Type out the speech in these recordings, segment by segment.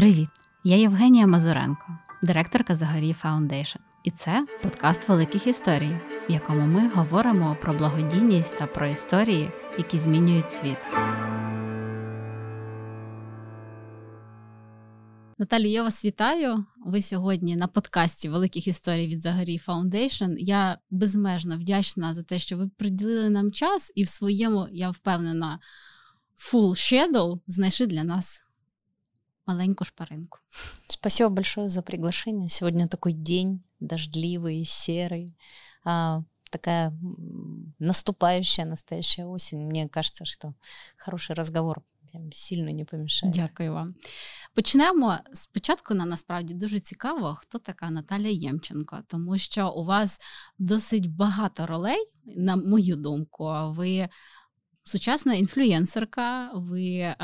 Привіт! Я Євгенія Мазуренко, директорка Zagoriy Foundation. І це подкаст великих історій, в якому ми говоримо про благодійність та про історії, які змінюють світ. Наталі, я вас вітаю. Ви сьогодні на подкасті Великих історій від Zagoriy Foundation. Я безмежно вдячна за те, що ви приділили нам час, і в своєму, я впевнена, full schedule знайшли для нас маленьку шпаринку. Спасибо большое за приглашение. Сегодня такой день дождливый, серый. А, такая наступающая настоящая осень. Мне кажется, что хороший разговор сильно не помішає. Дякую вам. Почнемо спочатку. Нам насправді дуже цікаво, хто така Наталя Ємченко, тому що у вас досить багато ролей, на мою думку. Ви сучасна інфлюєнсерка, ви е,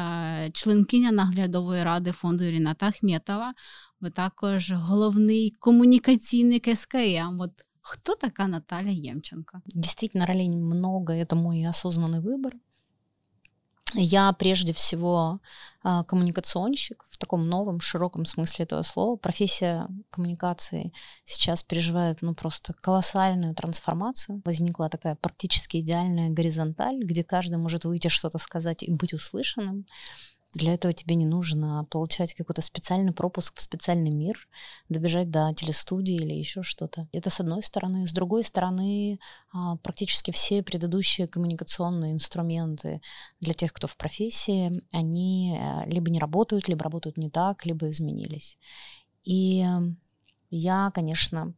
членкиня наглядової ради фонду Ріната Ахметова, ви також головний комунікаційник СКМ. От Кто такая Наталья Емченко? Действительно, ролей много, это мой осознанный выбор. Я прежде всего а, коммуникационщик в таком новом, широком смысле этого слова. Профессия коммуникации сейчас переживает ну, просто колоссальную трансформацию. Возникла такая практически идеальная горизонталь, где каждый может выйти что-то сказать и быть услышанным. Для этого тебе не нужно получать какой-то специальный пропуск в специальный мир, добежать до телестудии или еще что-то. Это с одной стороны. С другой стороны, а, практически все предыдущие коммуникационные инструменты для тех, кто в профессии, они э, либо не работают, либо работают не так, либо изменились. И я, конечно,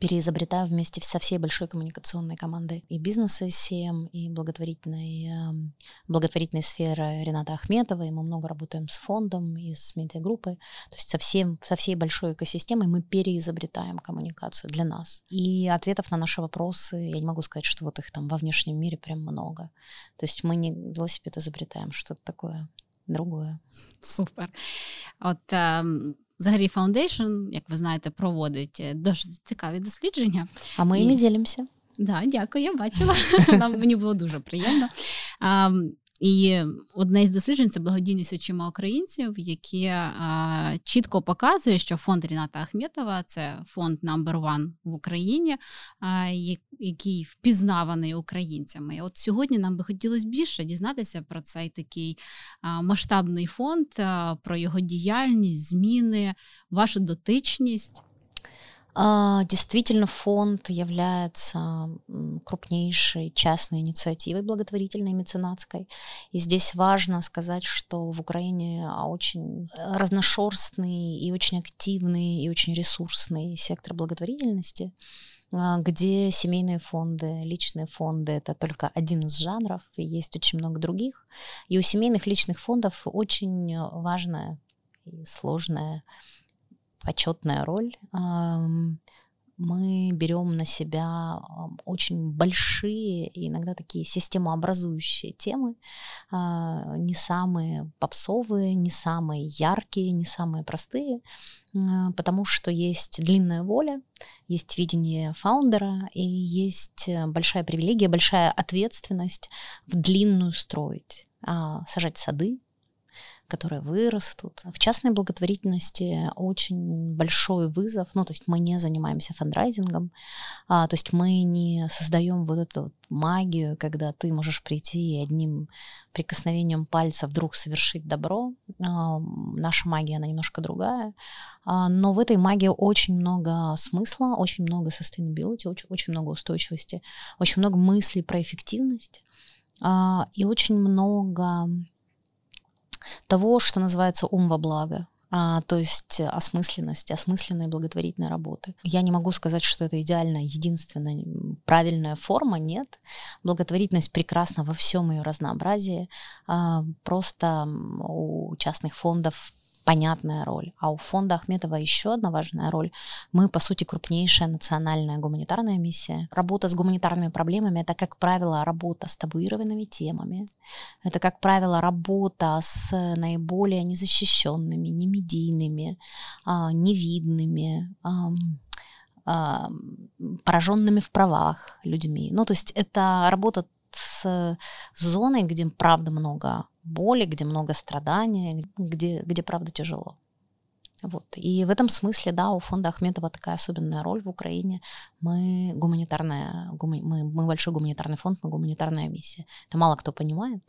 переизобретаю вместе со всей большой коммуникационной командой и бизнеса СМ, и благотворительной, эм, благотворительной сферы Рената Ахметова, и мы много работаем с фондом и с медиагруппой, то есть со, всем, со всей большой экосистемой мы переизобретаем коммуникацию для нас. И ответов на наши вопросы, я не могу сказать, что вот их там во внешнем мире прям много. То есть мы не велосипед изобретаем, что-то такое другое. Супер. От ем, Взагалі Foundation, як ви знаєте, проводить е, дуже цікаві дослідження. А ми і... ділимося. Да, дякую, я бачила. Нам мені було дуже приємно. І одне із досліджень це благодійність очима українців, яке чітко показує, що фонд Ріната Ахметова це фонд номер one в Україні, а, який впізнаваний українцями. І От сьогодні нам би хотілося більше дізнатися про цей такий масштабний фонд, про його діяльність, зміни, вашу дотичність. А, действительно, фонд является крупнейшей частной инициативой благотворительной меценатской. И здесь важно сказать, что в Украине очень разношерстный и очень активный и очень ресурсный сектор благотворительности а, где семейные фонды, личные фонды – это только один из жанров, и есть очень много других. И у семейных личных фондов очень важная и сложная почетная роль. Мы берем на себя очень большие иногда такие системообразующие темы, а, не самые попсовые, не самые яркие, не самые простые, потому что есть длинная воля, есть видение фаундера и есть большая привилегия, большая ответственность в длинную строить, а, сажать сады, которые вырастут. В частной благотворительности очень большой вызов, ну, то есть мы не занимаемся фандрайзингом, а, то есть мы не создаем вот эту вот магию, когда ты можешь прийти и одним прикосновением пальца вдруг совершить добро. А, наша магия, она немножко другая, а, но в этой магии очень много смысла, очень много sustainability, очень, очень много устойчивости, очень много мыслей про эффективность а, и очень много того, что называется ум во благо. А, то есть осмысленность, осмысленной благотворительной работы. Я не могу сказать, что это идеальная, единственная правильная форма, нет. Благотворительность прекрасна во всем ее разнообразии. А, просто у частных фондов понятная роль. А у фонда Ахметова еще одна важная роль. Мы, по сути, крупнейшая национальная гуманитарная миссия. Работа с гуманитарными проблемами – это, как правило, работа с табуированными темами. Это, как правило, работа с наиболее незащищенными, немедийными, а, невидными, пораженными в правах людьми. Ну, то есть это работа с с зоной, где правда много боли, где много страданий, где, где правда тяжело. Вот. И в этом смысле, да, у фонда Ахметова такая особенная роль в Украине. Мы гуманитарная, гума, мы, мы большой гуманитарный фонд, мы гуманитарная миссия. Это мало кто понимает,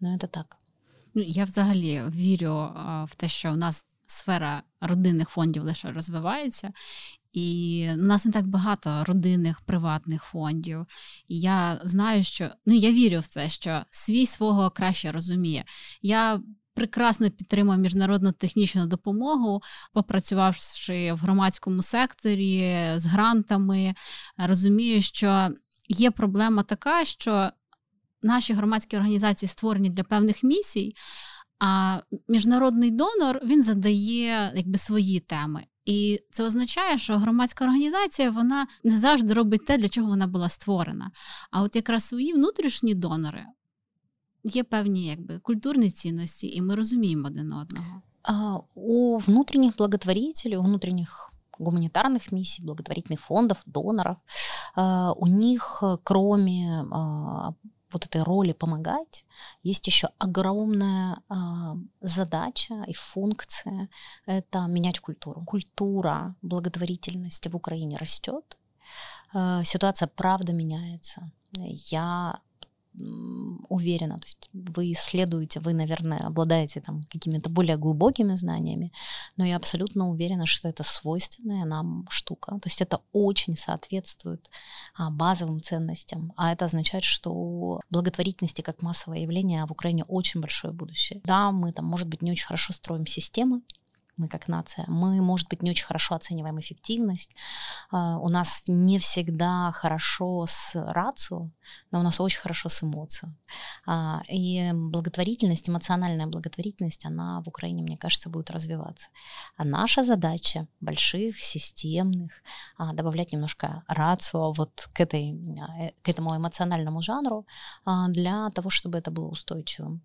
но это так. Ну, я взагалі вірю в те, що у нас сфера родинних фондів лише розвивається, і у нас не так багато родинних приватних фондів. І я знаю, що ну я вірю в це, що свій свого краще розуміє. Я прекрасно підтримав міжнародну технічну допомогу, попрацювавши в громадському секторі з грантами, розумію, що є проблема така, що наші громадські організації створені для певних місій. А міжнародний донор він задає якби свої теми. І це означає, що громадська організація вона не завжди робить те, для чого вона була створена. А от якраз свої внутрішні донори є певні якби культурні цінності, і ми розуміємо один одного. А, у внутренних благотворителей, у внутренних гуманитарных миссий, благотворительных фондов, доноров, у них, кроме а, вот этой роли помогать, есть еще огромная э, задача и функция – это менять культуру. Культура благотворительности в Украине растет, э, ситуация правда меняется. Я уверена, то есть вы исследуете, вы, наверное, обладаете там какими-то более глубокими знаниями, но я абсолютно уверена, что это свойственная нам штука, то есть это очень соответствует а, базовым ценностям, а это означает, что благотворительности как массовое явление в Украине очень большое будущее. Да, мы там, может быть, не очень хорошо строим системы, мы как нация, мы, может быть, не очень хорошо оцениваем эффективность, а, у нас не всегда хорошо с рацио, но у нас очень хорошо с эмоцией. А, и благотворительность, эмоциональная благотворительность, она в Украине, мне кажется, будет развиваться. А наша задача больших, системных, а, добавлять немножко рацио вот к, этой, э, к этому эмоциональному жанру для того, чтобы это было устойчивым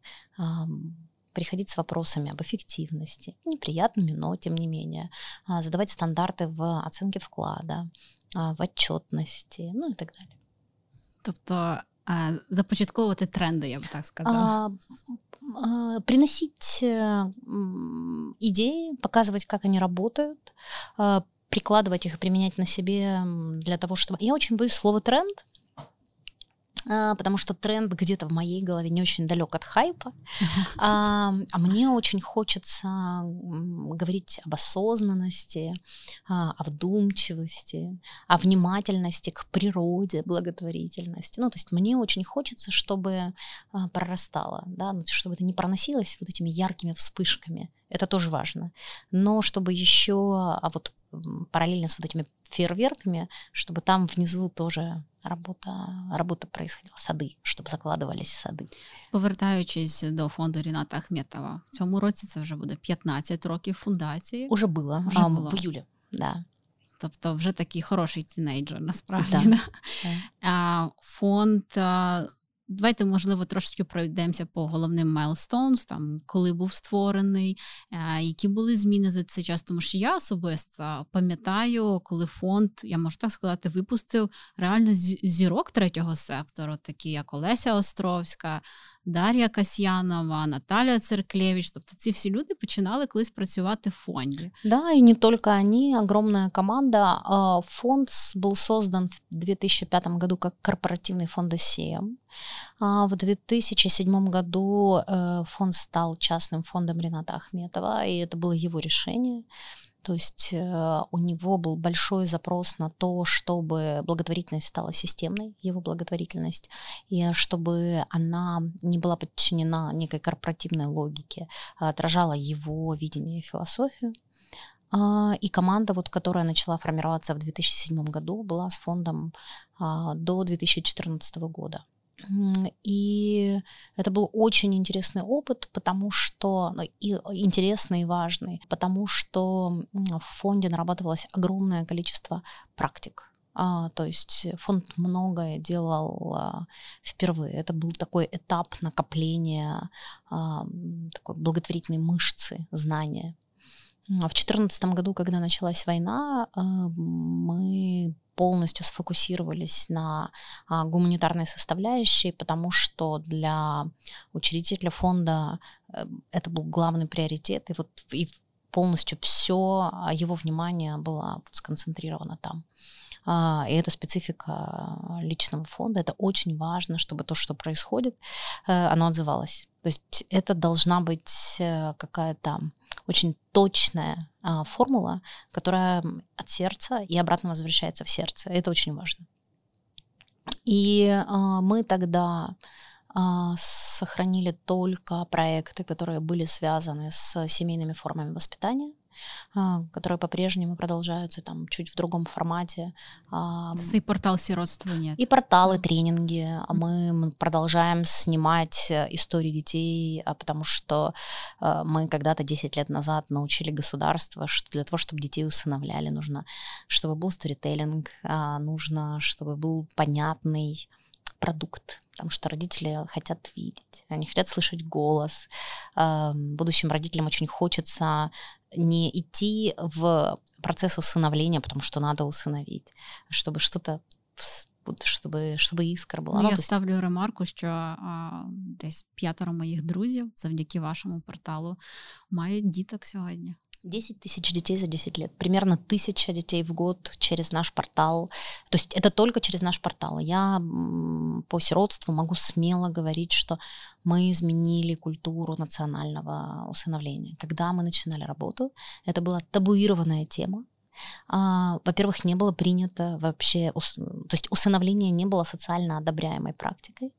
приходить с вопросами об эффективности, неприятными, но тем не менее, а, задавать стандарты в оценке вклада, а, в отчетности, ну и так далее. Тобто започатковувати тренди, я бы так сказала. А, приносить идеи, показывать, как они работают, прикладывать их и применять на себе для того, чтобы... Я очень боюсь слова «тренд», а, потому что тренд где-то в моей голове не очень далек от хайпа. А, а мне очень хочется говорить об осознанности, а, о вдумчивости, о внимательности к природе, благотворительности. Ну, то есть мне очень хочется, чтобы прорастало, да, ну, чтобы это не проносилось вот этими яркими вспышками. Это тоже важно. Но чтобы еще, а вот параллельно с вот этими фейерверками, чтобы там внизу тоже робота робота происходила, сади, щоб закладувались сади. Повертаючись до фонду Ріната Ахметова, в цьому році це вже буде 15 років фундації. Уже було, вже а, було. в июлі. Да. Тобто вже такий хороший тінейджер, насправді. Да. Да. Фонд Давайте, можливо, трошечки пройдемося по головним майлстоунс, там коли був створений, які були зміни за цей час. Тому що я особисто пам'ятаю, коли фонд, я можу так сказати, випустив реально зірок третього сектору, такі як Олеся Островська, Дар'я Касьянова, Наталья Церклевич. Тобто ці всі люди починали колись працювати в фонді. Да, и не только они, огромная команда. Фонд был создан в 2005 году как корпоративный фонд ОСЕМ. В 2007 году э, фонд стал частным фондом Рената Ахметова, и это было его решение. То есть э, у него был большой запрос на то, чтобы благотворительность стала системной, его благотворительность, и чтобы она не была подчинена некой корпоративной логике, а отражала его видение и философию. А, и команда, вот, которая начала формироваться в 2007 году, была с фондом а, до 2014 года. И это был очень интересный опыт, потому что ну, и интересный и важный, потому что в фонде нарабатывалось огромное количество практик. А, то есть фонд многое делал а, впервые. Это был такой этап накопления а, такой благотворительной мышцы, знания. В 2014 году, когда началась война, э, мы полностью сфокусировались на а, гуманитарной составляющей, потому что для учредителя фонда э, это был главный приоритет, и вот и полностью все а, его внимание было сконцентрировано там. А, и это специфика личного фонда. Это очень важно, чтобы то, что происходит, э, оно отзывалось. То есть это должна быть э, какая-то очень точная а, формула, которая от сердца и обратно возвращается в сердце. Это очень важно. И а, мы тогда а, сохранили только проекты, которые были связаны с семейными формами воспитания. А, которые по-прежнему продолжаются там чуть в другом формате. И портал сиротства нет. И порталы, тренинги. А мы продолжаем снимать э, истории детей, а потому что э, мы когда-то 10 лет назад научили государство, что для того, чтобы детей усыновляли, нужно, чтобы был сторителлинг, нужно, чтобы был понятный продукт, потому что родители хотят видеть, они хотят слышать голос. Будущим родителям очень хочется не идти в процесс усыновления, потому что надо усыновить, чтобы что-то чтобы щоб іскра була. Ну, я вставлю ремарку, що а, десь п'ятеро моїх друзів завдяки вашому порталу мають діток сьогодні. 10 тысяч детей за 10 лет. Примерно тысяча детей в год через наш портал. То есть это только через наш портал. Я по сиротству могу смело говорить, что мы изменили культуру национального усыновления. Когда мы начинали работу, это была табуированная тема. А, во-первых, не было принято вообще, то есть усыновление не было социально одобряемой практикой.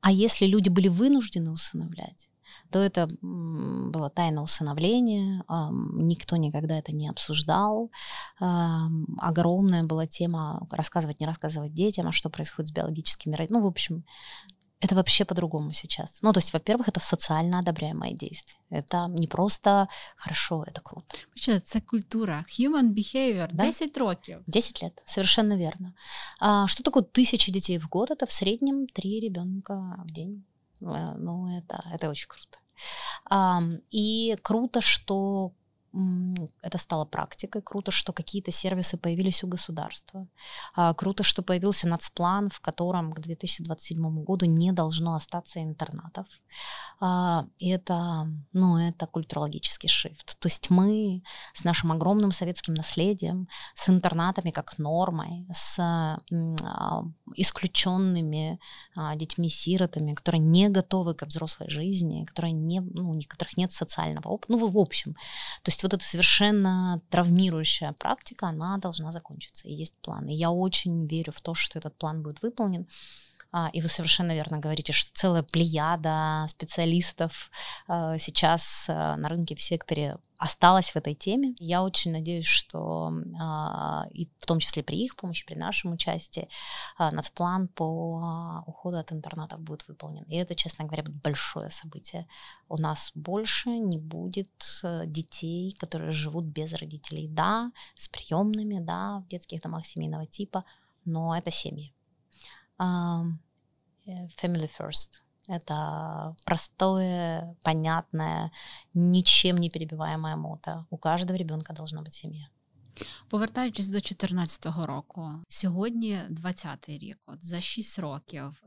А если люди были вынуждены усыновлять, то это было тайна усыновления, никто никогда это не обсуждал. Огромная была тема рассказывать, не рассказывать детям, а что происходит с биологическими родителями. Ну, в общем, это вообще по-другому сейчас. Ну, то есть, во-первых, это социально одобряемое действие. Это не просто хорошо, это круто. Это культура, human behavior, да? 10 років. 10 лет, совершенно верно. А, что такое тысяча детей в год? Это в среднем три ребенка в день. Э, ну, это, это очень круто. И круто, что это стало практикой. Круто, что какие-то сервисы появились у государства. А, круто, что появился нацплан, в котором к 2027 году не должно остаться интернатов. А, это, ну, это культурологический шифт. То есть мы с нашим огромным советским наследием, с интернатами как нормой, с а, исключенными детьми-сиротами, которые не готовы к взрослой жизни, которые не, ну, у которых нет социального опыта, ну, в общем. То есть есть вот эта совершенно травмирующая практика, она должна закончиться, и есть план. И я очень верю в то, что этот план будет выполнен. А, и вы совершенно верно говорите, что целая плеяда специалистов а, сейчас а, на рынке в секторе осталась в этой теме. Я очень надеюсь, что и в том числе при их помощи, при нашем участии, нацплан по уходу от интернатов будет выполнен. И это, честно говоря, будет большое событие. У нас больше не будет э, детей, которые живут без родителей. Да, с приемными, да, в детских домах семейного типа, но это семьи. Э, family first. Это простое, понятное, ничем не перебиваемое мото. У каждого ребенка должна быть семья. Повертаючись до 2014 року, сьогодні 20-й рік. От за 6 років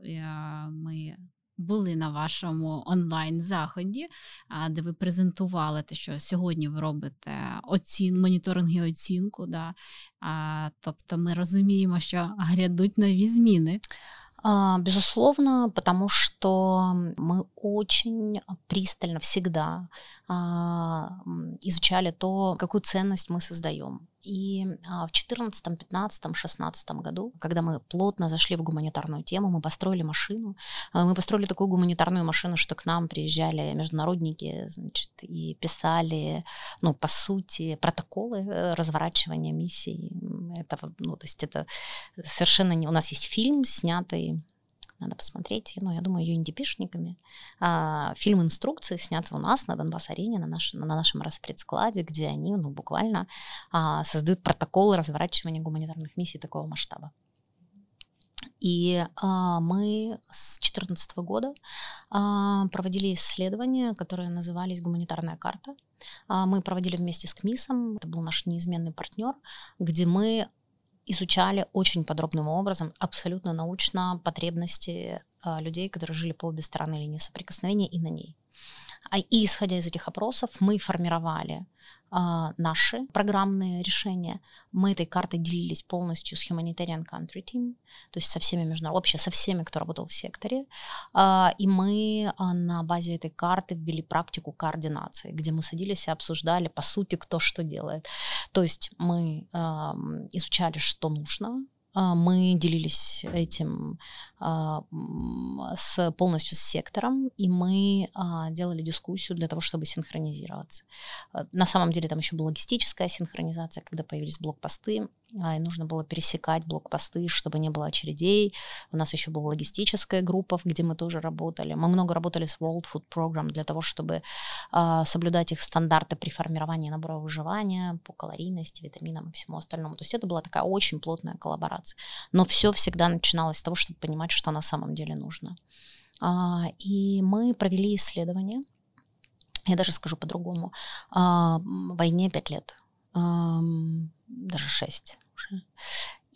ми були на вашому онлайн-заході, де ви презентували те, що сьогодні ви робите оцін, моніторинг і оцінку. Да? Тобто ми розуміємо, що грядуть нові зміни. Безусловно, потому что мы очень пристально всегда изучали то, какую ценность мы создаем. И в 2014, 15, 16 году, когда мы плотно зашли в гуманитарную тему, мы построили машину. Мы построили такую гуманитарную машину, что к нам приезжали международники значит, и писали, ну, по сути, протоколы э, разворачивания миссий. Это, ну, то есть это совершенно не... У нас есть фильм, снятый надо посмотреть, ну, я думаю, юндипишниками. А, фильм инструкции снятся у нас на Донбасс-арене, на, наш, на нашем распредскладе, где они ну, буквально а, создают протоколы разворачивания гуманитарных миссий такого масштаба. И а, мы с 2014 года а, проводили исследования, которые назывались «Гуманитарная карта». Мы проводили вместе с КМИСом, это был наш неизменный партнер, где мы изучали очень подробным образом, абсолютно научно потребности людей, которые жили по обе стороны линии соприкосновения и на ней. А, и исходя из этих опросов мы формировали а, наши программные решения. Мы этой картой делились полностью с Humanitarian Country Team, то есть со всеми международными, вообще со всеми, кто работал в секторе. А, и мы а, на базе этой карты ввели практику координации, где мы садились и обсуждали, по сути, кто что делает. То есть мы изучали, что нужно, а, мы делились этим а, с, полностью с сектором, и мы а, делали дискуссию для того, чтобы синхронизироваться. На самом деле там еще была логистическая синхронизация, когда появились блокпосты, и нужно было пересекать блокпосты, чтобы не было очередей. У нас еще была логистическая группа, где мы тоже работали. Мы много работали с World Food Program для того, чтобы соблюдать их стандарты при формировании набора выживания по калорийности, витаминам и всему остальному. То есть это была такая очень плотная коллаборация. Но все всегда начиналось с того, чтобы понимать, что на самом деле нужно. И мы провели исследование, я даже скажу по-другому, войне 5 лет, даже 6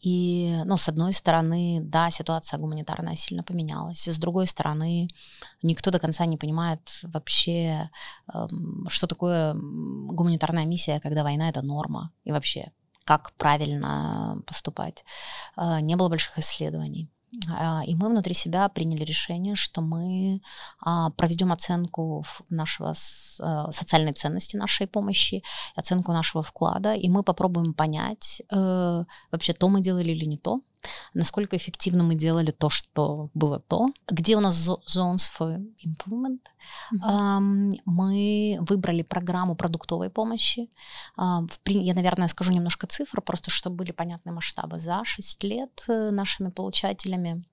и, ну, с одной стороны, да, ситуация гуманитарная сильно поменялась. С другой стороны, никто до конца не понимает вообще, что такое гуманитарная миссия, когда война — это норма. И вообще, как правильно поступать. А, не было больших исследований. А, и мы внутри себя приняли решение, что мы а, проведем оценку нашего социальной ценности нашей помощи, оценку нашего вклада, и мы попробуем понять, э, вообще то мы делали или не то, насколько эффективно мы делали то, что было то, где у нас zones for improvement. Mm-hmm. Мы выбрали программу продуктовой помощи. Я, наверное, скажу немножко цифр, просто чтобы были понятны масштабы. За 6 лет э, нашими получателями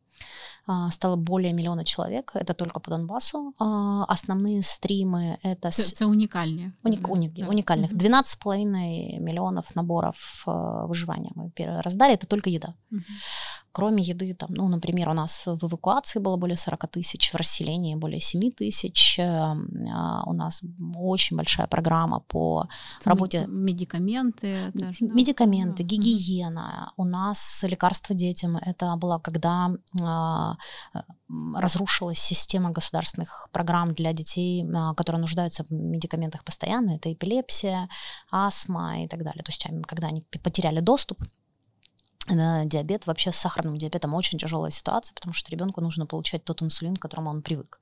стало более миллиона человек. Это только по Донбассу. А, основные стримы это... Это, это уникальные. Уник, уник, да. Уникальных. 12,5 миллионов наборов а, выживания мы раздали. Это только еда. Угу. Кроме еды, там, ну, например, у нас в эвакуации было более 40 тысяч, в расселении более 7 тысяч. У нас очень большая программа по работе... Медикаменты. Даже, да? Медикаменты, гигиена. Угу. У нас лекарства детям. Это было, когда разрушилась система государственных программ для детей, а, которые нуждаются в медикаментах постоянно. Это эпилепсия, астма и так далее. То есть когда они потеряли доступ диабет, вообще с сахарным диабетом очень тяжелая ситуация, потому что ребенку нужно получать тот инсулин, к которому он привык.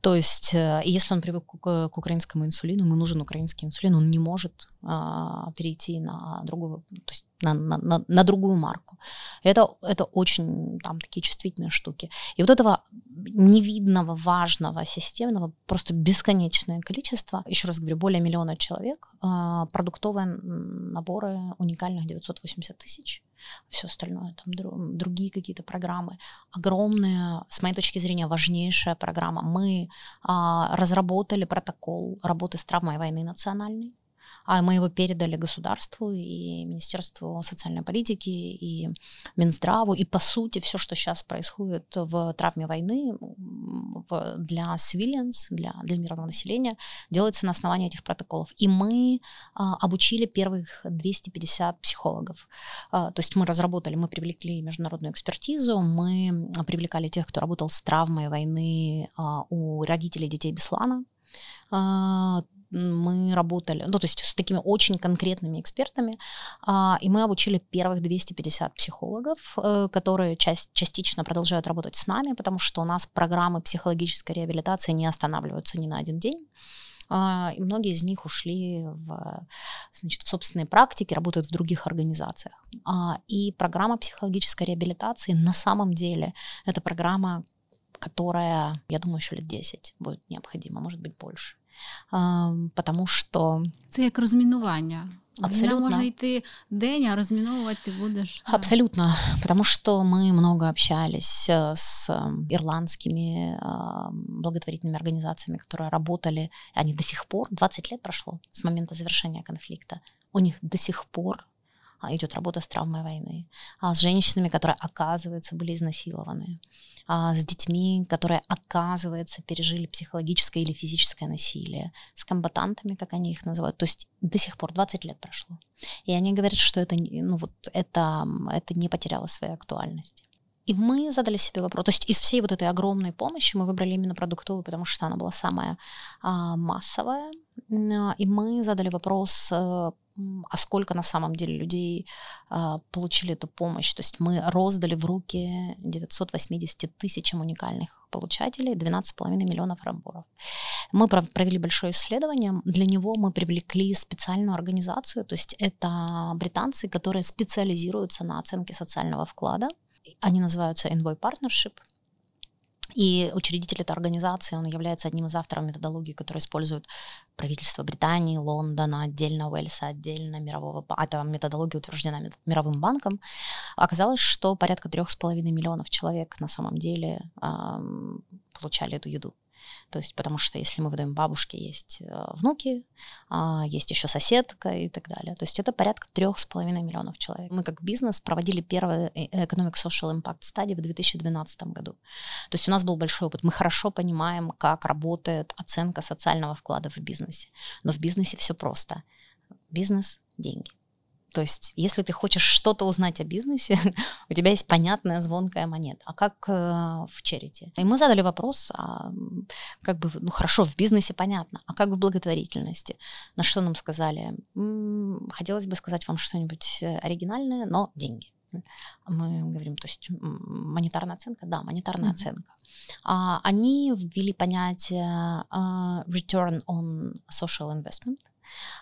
То есть, э, если он привык к, к украинскому инсулину, ему нужен украинский инсулин, он не может а, перейти на другую, то есть на, на, на, другую марку. Это, это очень там такие чувствительные штуки. И вот этого невидного, важного, системного, просто бесконечное количество, еще раз говорю, более миллиона человек, а, продуктовые наборы уникальных 980 тысяч, все остальное, там другие какие-то программы. Огромная, с моей точки зрения, важнейшая программа. Мы а, разработали протокол работы с травмой войны национальной а мы его передали государству и Министерству социальной политики, и Минздраву, и по сути все, что сейчас происходит в травме войны для civilians, для, для мирного населения, делается на основании этих протоколов. И мы а, обучили первых 250 психологов. А, то есть мы разработали, мы привлекли международную экспертизу, мы привлекали тех, кто работал с травмой войны а, у родителей детей Беслана, мы работали, ну, то есть с такими очень конкретными экспертами, а, и мы обучили первых 250 психологов, э, которые часть, частично продолжают работать с нами, потому что у нас программы психологической реабилитации не останавливаются ни на один день. А, и многие из них ушли в, значит, в собственные практики, работают в других организациях. И программа психологической реабилитации на самом деле это программа, которая, я думаю, еще лет 10 будет необходима, может быть, больше потому що це як розмінування. Абсолютно. Війна може йти день, а розміновувати ти будеш. Абсолютно, потому что мы много общались э, с ирландскими благотворительными организациями, которые работали, они до сих пор, 20 лет прошло с момента завершения конфликта, у них до сих пор а, идет работа с травмой войны, а, с женщинами, которые, оказывается, были изнасилованы, а, с детьми, которые, оказывается, пережили психологическое или физическое насилие, с комбатантами, как они их называют. То есть до сих пор 20 лет прошло. И они говорят, что это, ну, вот это, это не потеряло своей актуальности. И мы задали себе вопрос, то есть из всей вот этой огромной помощи мы выбрали именно продуктовую, потому что она была самая а, массовая, и мы задали вопрос, э, а сколько на самом деле людей а, получили эту помощь. То есть мы роздали в руки 980 тысячам уникальных получателей 12,5 миллионов наборов. Мы провели большое исследование. Для него мы привлекли специальную организацию, то есть это британцы, которые специализируются на оценке социального вклада. Они называются Envoy Partnership. И учредитель этой организации, он является одним из авторов методологии, которую используют правительство Британии, Лондона, отдельно Уэльса, отдельно мирового банка. Эта методология утверждена мировым банком. Оказалось, что порядка трех с половиной миллионов человек на самом деле эм, получали эту еду. То есть, потому что если мы выдаем бабушке, есть э, внуки, а, есть еще соседка и так далее. То есть это порядка трех с половиной миллионов человек. Мы как бизнес проводили первый э, Economic Social Impact Study в 2012 году. То есть у нас был большой опыт. Мы хорошо понимаем, как работает оценка социального вклада в бизнесе. Но в бизнесе все просто. Бизнес – деньги. То есть, если ты хочешь что-то узнать о бизнесе, у тебя есть понятная звонкая монета. А как э, в черити? И мы задали вопрос, а, как бы, ну хорошо, в бизнесе понятно, а как в благотворительности? На что нам сказали? М-м, хотелось бы сказать вам что-нибудь э, оригинальное, но деньги. Мы говорим, то есть монетарная оценка, да, монетарная mm-hmm. оценка. А, они ввели понятие uh, return on social investment.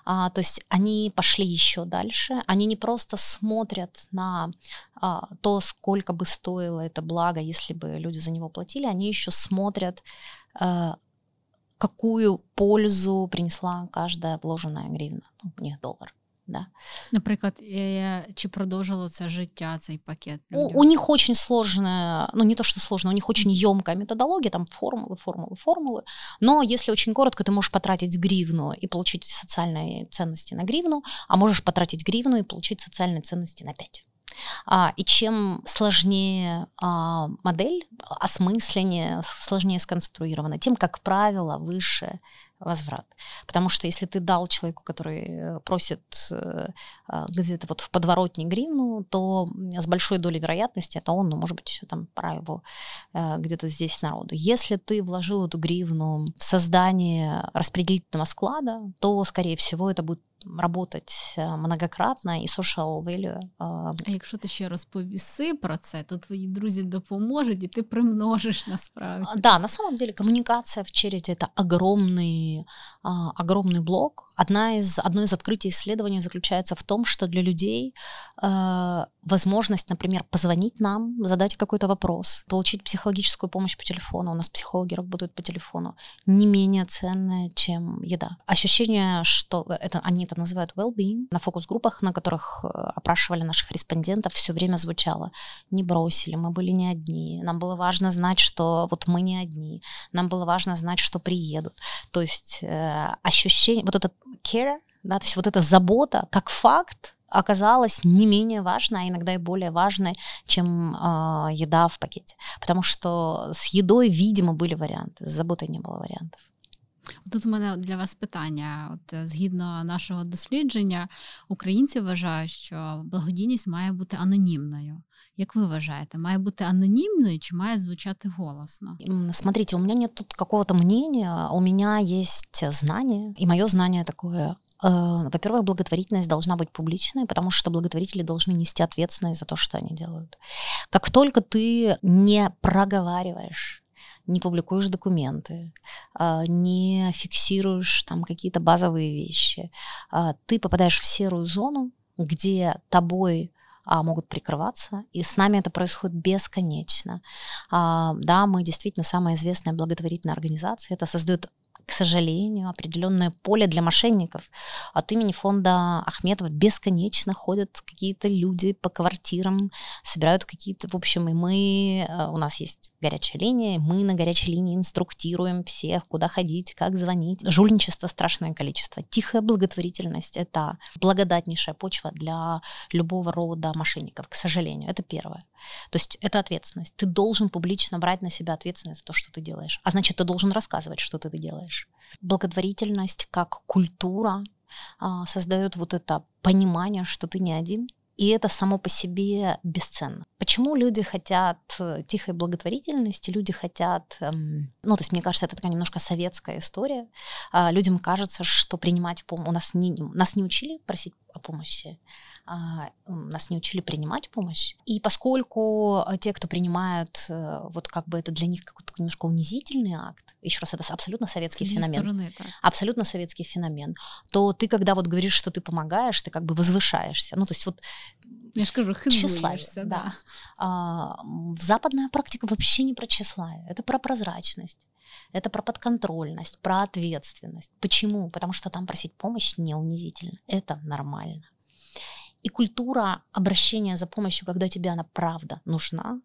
А, то есть они пошли еще дальше. Они не просто смотрят на а, то, сколько бы стоило это благо, если бы люди за него платили, они еще смотрят, а, какую пользу принесла каждая вложенная гривна, ну, у них доллар. Да. Наприклад, чи продовжило це життя, цей пакет? У, у них очень сложная, ну не то, что сложная, у них очень емкая методология, там формулы, формулы, формулы. Но если очень коротко, ты можешь потратить гривну и получить социальные ценности на гривну, а можешь потратить гривну и получить социальные ценности на 5. А, и чем сложнее а, модель, осмысленнее, сложнее сконструирована, тем, как правило, выше возврат. Потому что если ты дал человеку, который э, просит э, а, где-то вот в подворотне гривну, то с большой долей вероятности это он, ну, может быть, еще там пора его э, где-то здесь народу. Если ты вложил эту гривну в создание распределительного склада, то, скорее всего, это будет работать многократно і social value. А якщо ти ще розповіси про це, то твої друзі допоможуть, і ти примножиш насправді. Да, на самом деле коммуникация в черете это огромный, огромный блок. Одна из, одно из открытий исследования заключается в том, что для людей э, возможность, например, позвонить нам, задать какой-то вопрос, получить психологическую помощь по телефону, у нас психологи работают по телефону, не менее ценная, чем еда. Ощущение, что это, они это называют well-being, на фокус-группах, на которых э, опрашивали наших респондентов, все время звучало, не бросили, мы были не одни, нам было важно знать, что вот мы не одни, нам было важно знать, что приедут. То есть э, ощущение, вот этот care, да, то есть вот эта забота как факт, оказалась не менее важной, а иногда и более важной, чем э, еда в пакете. Потому что с едой, видимо, были варианты, с заботой не было варіантів. Тут у мене для вас питання. От е, згідно нашого дослідження, українці вважають, що благодійність має бути анонімною. Як ви вважаєте, має бути анонімною чи має звучати голосно? Смотрите, у меня нет тут какого-то мнения, у меня есть знание, и мое знание такое Э, во-первых, благотворительность должна быть публичной, потому что благотворители должны нести ответственность за то, что они делают. Как только ты не проговариваешь не публикуешь документы, а, не фиксируешь там какие-то базовые вещи, а, ты попадаешь в серую зону, где тобой а, могут прикрываться, и с нами это происходит бесконечно. Да, мы действительно самая известная благотворительная организация, это создает к сожалению, определенное поле для мошенников. От имени фонда Ахметова бесконечно ходят какие-то люди по квартирам, собирают какие-то, в общем, и мы, э, у нас есть горячая линия, мы на горячей линии инструктируем всех, куда ходить, как звонить. Жульничество страшное количество. Тихая благотворительность – это благодатнейшая почва для любого рода мошенников, к сожалению. Это первое. То есть это ответственность. Ты должен публично брать на себя ответственность за то, что ты делаешь. А значит, ты должен рассказывать, что ты делаешь. Благотворительность как культура а, создает вот это понимание, что ты не один, и это само по себе бесценно. Почему люди хотят э, тихой благотворительности, люди хотят, эм, ну, то есть мне кажется, это такая немножко советская история. А, людям кажется, что принимать помощь, у нас не, нас не учили просить о помощи, а, нас не учили принимать помощь. И поскольку э, те, кто принимают, э, вот как бы это для них какой-то немножко унизительный акт, еще раз, это абсолютно советский феномен. Стороны, так. Абсолютно советский феномен. То ты, когда вот говоришь, что ты помогаешь, ты как бы возвышаешься. Ну, то есть вот я же кажу, хизуешься, да. да. А, западная практика вообще не про тщеславие, это про прозрачность. Это про подконтрольность, про ответственность. Почему? Потому что там просить помощь не унизительно. Это нормально. И культура обращения за помощью, когда тебе она правда нужна,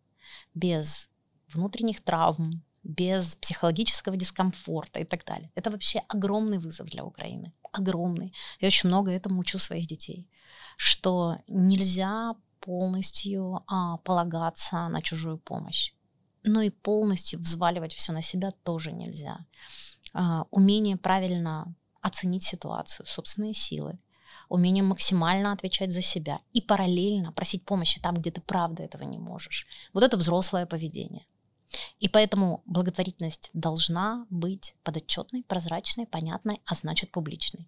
без внутренних травм, без психологического дискомфорта и так далее. Это вообще огромный вызов для Украины. Огромный. Я очень много этому учу своих детей. Что нельзя полностью а, полагаться на чужую помощь. Но и полностью взваливать все на себя тоже нельзя. А, умение правильно оценить ситуацию, собственные силы, умение максимально отвечать за себя и параллельно просить помощи там, где ты правда этого не можешь. Вот это взрослое поведение. И поэтому благотворительность должна быть подотчетной, прозрачной, понятной, а значит публичной.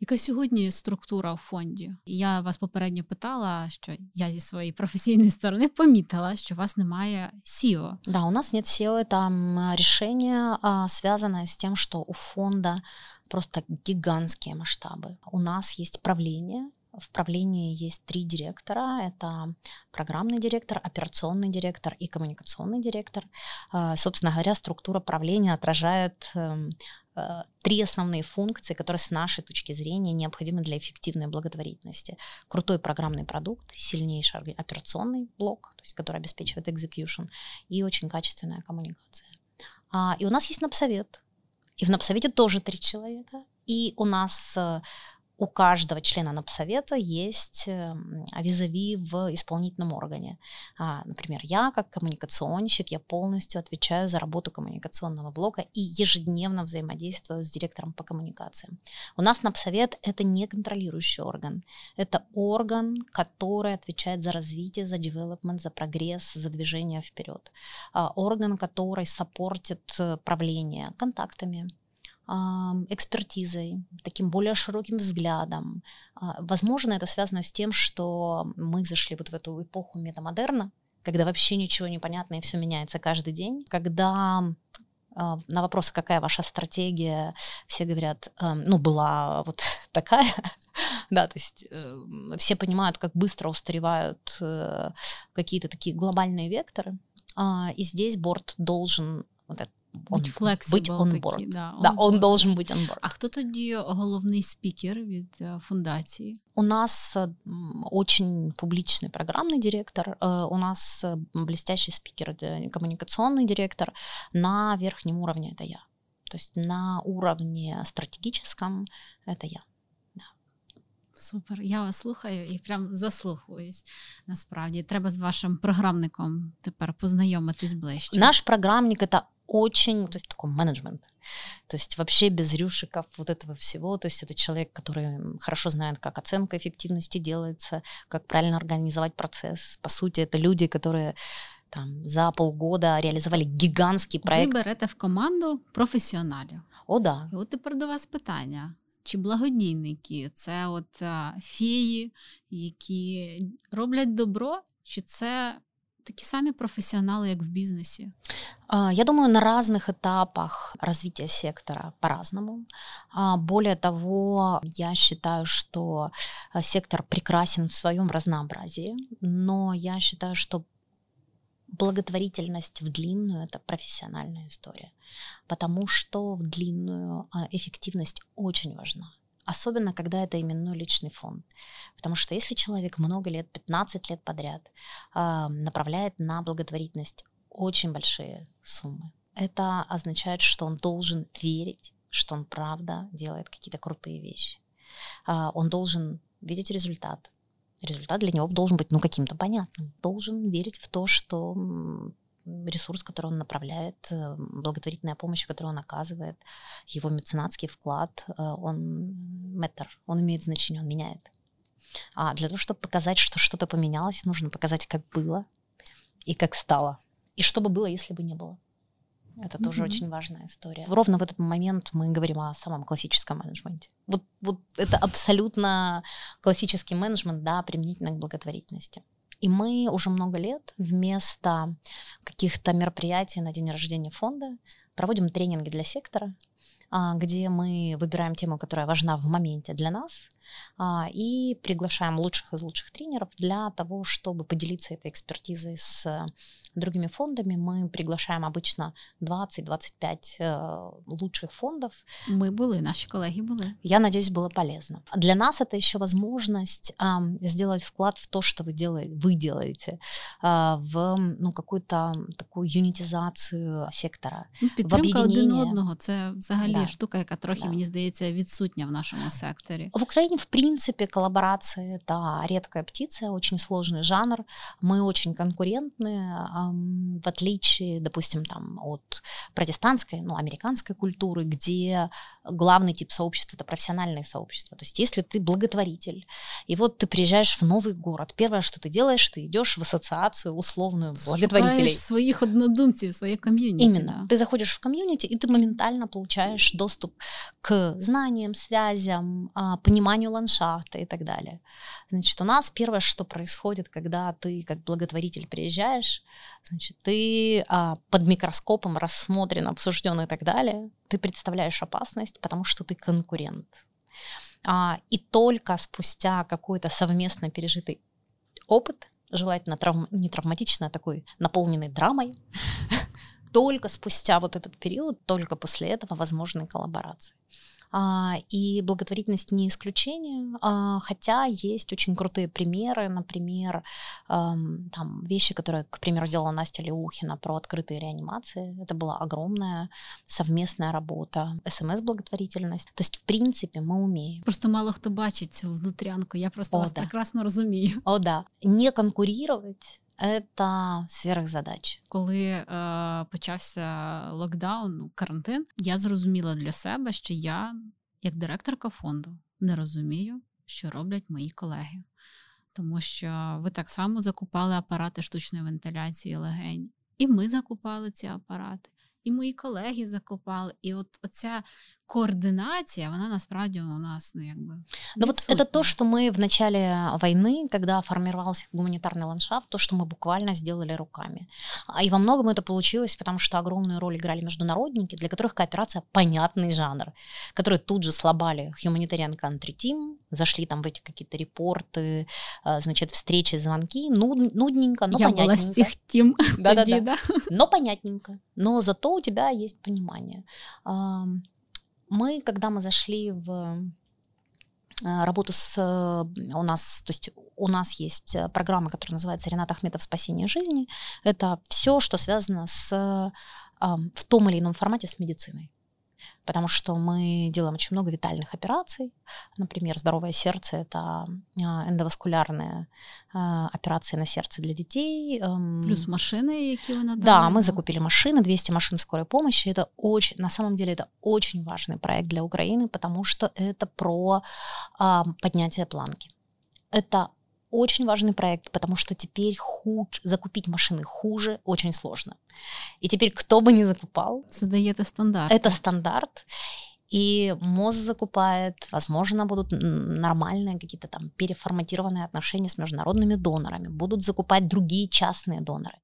Яка сьогодні структура в фонді? Я вас попередньо питала, що я зі своєї професійної сторони помітила, що у вас немає SEO. Да, у нас нет SEO. Это решение, связанное с тем, что у фонда просто гигантские масштабы. У нас есть правление, в правлении есть три директора. Это программный директор, операционный директор и коммуникационный директор. А, собственно говоря, структура правления отражает эм, э, три основные функции, которые с нашей точки зрения необходимы для эффективной благотворительности. Крутой программный продукт, сильнейший операционный блок, то есть, который обеспечивает execution, и очень качественная коммуникация. А, и у нас есть напсовет. И в напсовете тоже три человека. И у нас э, у каждого члена НАПСовета есть эм, визави в исполнительном органе. А, например, я как коммуникационщик, я полностью отвечаю за работу коммуникационного блока и ежедневно взаимодействую с директором по коммуникациям. У нас НАПСовет — это не контролирующий орган. Это орган, который отвечает за развитие, за development, за прогресс, за движение вперед. А, орган, который саппортит э, правление контактами, экспертизой, таким более широким взглядом. А, возможно, это связано с тем, что мы зашли вот в эту эпоху метамодерна, когда вообще ничего не понятно и все меняется каждый день, когда а, на вопрос, какая ваша стратегия, все говорят, ну, была вот такая, да, то есть э, все понимают, как быстро устаревают э, какие-то такие глобальные векторы, а, и здесь борт должен вот этот он, быть онборд. Да, on да, он должен быть онборд. А хто тоді головний спікер від фундації? У нас очень публичный программный директор, у нас блестящий спикер, коммуникационный директор. На верхнем уровне это я. То есть на уровне стратегическом это я. Супер, я вас слухаю і прям заслухаюсь. Насправді треба з вашим програмником тепер познайомитись ближче. Наш програмник это очень, то есть такой менеджмент. То есть вообще без рюшиков вот этого всего. То есть это человек, который хорошо знает, как оценка эффективности делается, как правильно организовать процесс. По сути, это люди, которые там за полгода реалізували гігантський проект. Ви берете в команду професіоналів. О, да. І от тепер до вас питання. Чи благодійники це от феї, які роблять добро, чи це такі самі профессионалы, как в бизнесе? Я думаю, на разных этапах развития сектора по-разному. Более того, я считаю, что сектор прекрасен в своем разнообразии, но я считаю, что благотворительность в длинную это профессиональная история, потому что в длинную а, эффективность очень важна. Особенно, когда это именной личный фонд. Потому что если человек много лет, 15 лет подряд, а, направляет на благотворительность очень большие суммы, это означает, что он должен верить, что он правда делает какие-то крутые вещи. А, он должен видеть результат, результат для него должен быть ну, каким-то понятным. Должен верить в то, что ресурс, который он направляет, э, благотворительная помощь, которую он оказывает, его меценатский вклад, э, он метр, он имеет значение, он меняет. А для того, чтобы показать, что что-то поменялось, нужно показать, как было и как стало. И что бы было, если бы не было. Это тоже mm-hmm. очень важная история. Ровно в этот момент мы говорим о самом классическом менеджменте. Вот, вот это абсолютно классический менеджмент, да, применительно к благотворительности. И мы уже много лет вместо каких-то мероприятий на день рождения фонда проводим тренинги для сектора, а, где мы выбираем тему, которая важна в моменте для нас, и приглашаем лучших из лучших тренеров для того, чтобы поделиться этой экспертизой с другими фондами. Мы приглашаем обычно 20-25 э, лучших фондов. Мы были, наши коллеги были. Я надеюсь, было полезно. Для нас это еще возможность сделать вклад в то, что вы делаете, вы делаете а, в ну, какую-то такую юнитизацію сектора. Ну, підтримка один одного це взагалі да. штука, яка трохи, да. мені здається, відсутня в нашому секторі. В Україні в принципе, коллаборации — это редкая птица, очень сложный жанр. Мы очень конкурентны, в отличие, допустим, там, от протестантской, ну, американской культуры, где главный тип сообщества — это профессиональное сообщество. То есть если ты благотворитель, и вот ты приезжаешь в новый город, первое, что ты делаешь, ты идешь в ассоциацию условную благотворителей. Шукаешь своих однодумцев, своей комьюнити. Именно. Да. Ты заходишь в комьюнити, и ты моментально получаешь доступ к знаниям, связям, а, пониманию формированию ландшафта и так далее. Значит, у нас первое, что происходит, когда ты как благотворитель приезжаешь, значит, ты а, под микроскопом рассмотрен, обсужден и так далее, ты представляешь опасность, потому что ты конкурент. А, и только спустя какой-то совместно пережитый опыт, желательно травм, не травматично, а такой наполненный драмой, только спустя вот этот период, только после этого возможны коллаборации. А, и благотворительность не исключение, а, хотя есть очень крутые примеры, например, там вещи, которые, к примеру, делала Настя Леухина про открытые реанимации. Это была огромная совместная работа, СМС-благотворительность. То есть, в принципе, мы умеем. Просто мало кто бачить внутрянку. Я просто О, вас да. прекрасно розумію. О, да. Не конкурировать це сверхзадача. Коли е, почався локдаун, ну, карантин, я зрозуміла для себе, що я, як директорка фонду, не розумію, що роблять мої колеги. Тому що ви так само закупали апарати штучної вентиляції легень, і ми закупали ці апарати, і мої колеги закупали. І от оця координация, она насправді у нас, ну, бы... Да вот это то, что мы в начале войны, когда формировался гуманитарный ландшафт, то, что мы буквально сделали руками. А и во многом это получилось, потому что огромную роль играли международники, для которых кооперация – понятный жанр, которые тут же слабали Humanitarian Country Team, зашли там в эти какие-то репорты, а, значит, встречи, звонки, нуд, нудненько, но Я понятненько. Я была с тех тем. Да-да-да. Но понятненько. Но зато у тебя есть понимание. Мы, когда мы зашли в э, работу с у нас, то есть у нас есть э, программа, которая называется Ренат Ахметов «Спасение жизни». Это все, что связано с, в том или ином формате с медициной потому что мы делаем очень много витальных операций. Например, здоровое сердце – это а, эндоваскулярная а, операция на сердце для детей. Плюс машины, какие вы надали. Да, мы закупили машины, 200 машин скорой помощи. Это очень, на самом деле, это очень важный проект для Украины, потому что это про поднятие планки. Это очень важный проект, потому что теперь худ... закупить машины хуже очень сложно. И теперь кто бы ни закупал... Задает это стандарт. Это стандарт. И МОЗ закупает, возможно, будут нормальные какие-то там переформатированные отношения с международными донорами, будут закупать другие частные доноры.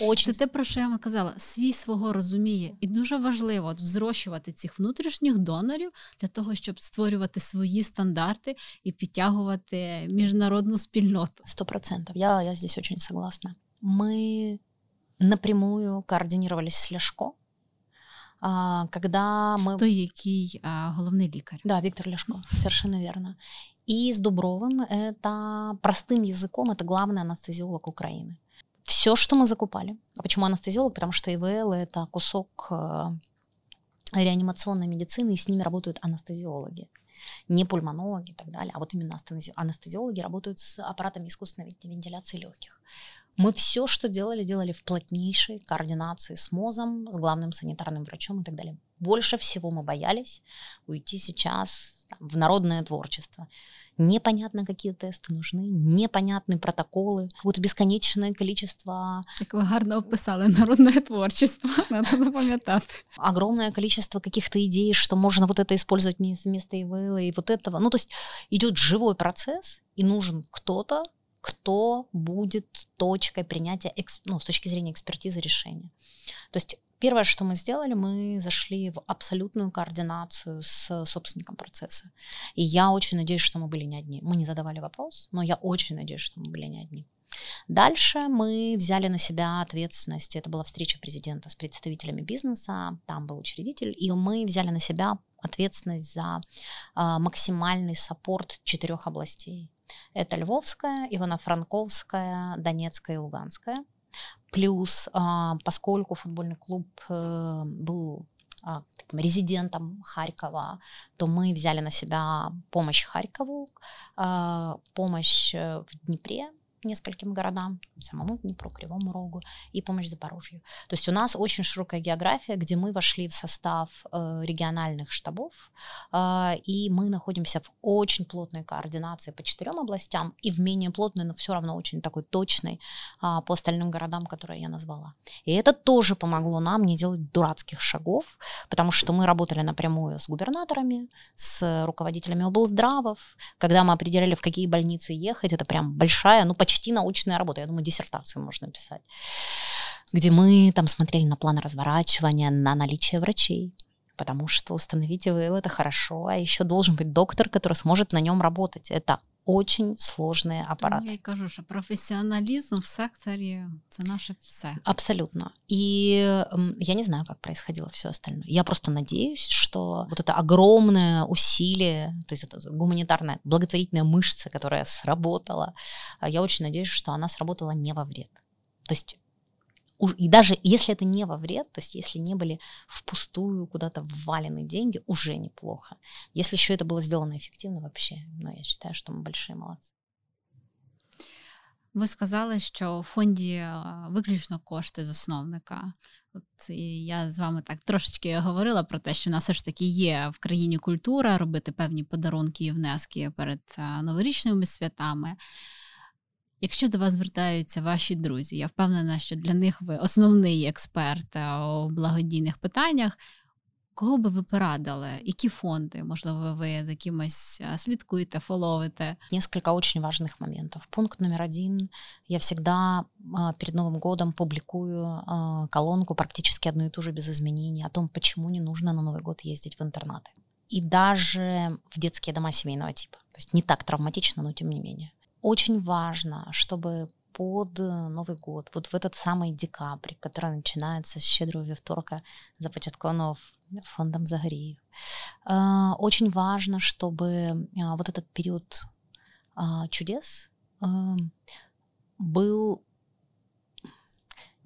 Очень... Це те, про що я вам казала, свій свого розуміє, і дуже важливо от, взрощувати цих внутрішніх донорів для того, щоб створювати свої стандарти і підтягувати міжнародну спільноту. Сто процентов. Я, я здесь очень согласна. Мы напрямую координировались с Ляшко, а, когда мы... Той, який а, головний лікар. Да, Виктор Ляшко, совершенно верно. И с Дубровым это простым языком, это главный анестезиолог Украины. Все, что мы закупали. А почему анестезиолог? Потому что ИВЛ это кусок э, реанимационной медицины, и с ними работают анестезиологи. Не пульмонологи и так далее, а вот именно анестезиологи работают с аппаратами искусственной вентиляции легких. Мы все, что делали, делали в плотнейшей координации с МОЗом, с главным санитарным врачом и так далее. Больше всего мы боялись уйти сейчас там, в народное творчество. Непонятно, какие тесты нужны, непонятные протоколы, вот бесконечное количество... Як ви гарно описали народное творчество, надо запам'ятати. Огромное количество каких-то идей, что можно вот это использовать вместо ИВЛ и вот этого. Ну, то есть идет живой процесс, и нужен кто-то, кто будет точкой принятия ну, с точки зрения экспертизы решения. То есть первое, что мы сделали, мы зашли в абсолютную координацию с собственником процесса. И я очень надеюсь, что мы были не одни. Мы не задавали вопрос, но я очень надеюсь, что мы были не одни. Дальше мы взяли на себя ответственность. Это была встреча президента с представителями бизнеса, там был учредитель, и мы взяли на себя ответственность за э, максимальный саппорт четырех областей. Это Львовская, Ивано-Франковская, Донецкая и Луганская. Плюс, а, поскольку футбольный клуб э, был а, резидентом Харькова, то мы взяли на себя помощь Харькову, а, помощь э, в Днепре, нескольким городам, самому Днепру, Кривому Рогу и помощь Запорожью. То есть у нас очень широкая география, где мы вошли в состав э, региональных штабов, э, и мы находимся в очень плотной координации по четырем областям и в менее плотной, но все равно очень такой точной э, по остальным городам, которые я назвала. И это тоже помогло нам не делать дурацких шагов, потому что мы работали напрямую с губернаторами, с руководителями облздравов, когда мы определяли, в какие больницы ехать, это прям большая, ну почти почти научная работа, я думаю, диссертацию можно писать, где мы там смотрели на план разворачивания, на наличие врачей, потому что установить ИВЛ это хорошо, а еще должен быть доктор, который сможет на нем работать. Это очень сложные аппараты. Я и кажу, что профессионализм в секторе – это наше все. Абсолютно. И я не знаю, как происходило все остальное. Я просто надеюсь, что вот это огромное усилие, то есть это гуманитарная, благотворительная мышца, которая сработала, а, я очень надеюсь, что она сработала не во вред. То есть и даже если это не во вред, то есть если не были впустую куда-то ввалены деньги, уже неплохо. Если еще это было сделано эффективно, вообще, ну, я считаю, что мы большие молодцы. Ви сказали, що у фонді виключно кошти засновника. От і я з вами так трошечки говорила про те, що у нас все ж таки є в країні культура робити певні подарунки і внески перед новорічними святами. Якщо до вас звертаються ваші друзі, я впевнена, що для них ви основний експерт у благодійних питаннях. Кого би ви порадили? Які фонди, можливо, ви за кимось слідкуєте, фоловите? Несколько очень важных моментов. Пункт номер один. Я всегда перед Новым годом публикую колонку практически одну и ту же без изменений о том, почему не нужно на Новый год ездить в интернаты. И даже в детские дома семейного типа. То есть не так травматично, но тем не менее. Очень важно, чтобы под э, Новый год, вот в этот самый декабрь, который начинается с щедрого вівторка, започаткованного фондом Загоріїв. Э, очень важно, чтобы э, вот этот период чудес был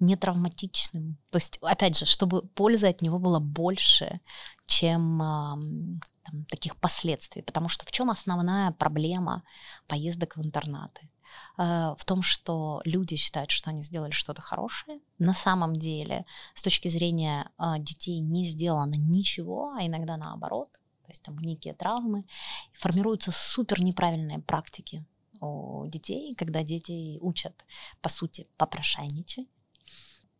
не травматичным. То есть, опять же, чтобы польза от него была больше, чем там, таких последствий. Потому что в чем основная проблема поездок в интернаты? Э, в том, что люди считают, что они сделали что-то хорошее. На самом деле, с точки зрения э, детей не сделано ничего, а иногда наоборот. То есть там некие травмы. Формируются супер неправильные практики у детей, когда детей учат, по сути, попрошайничать.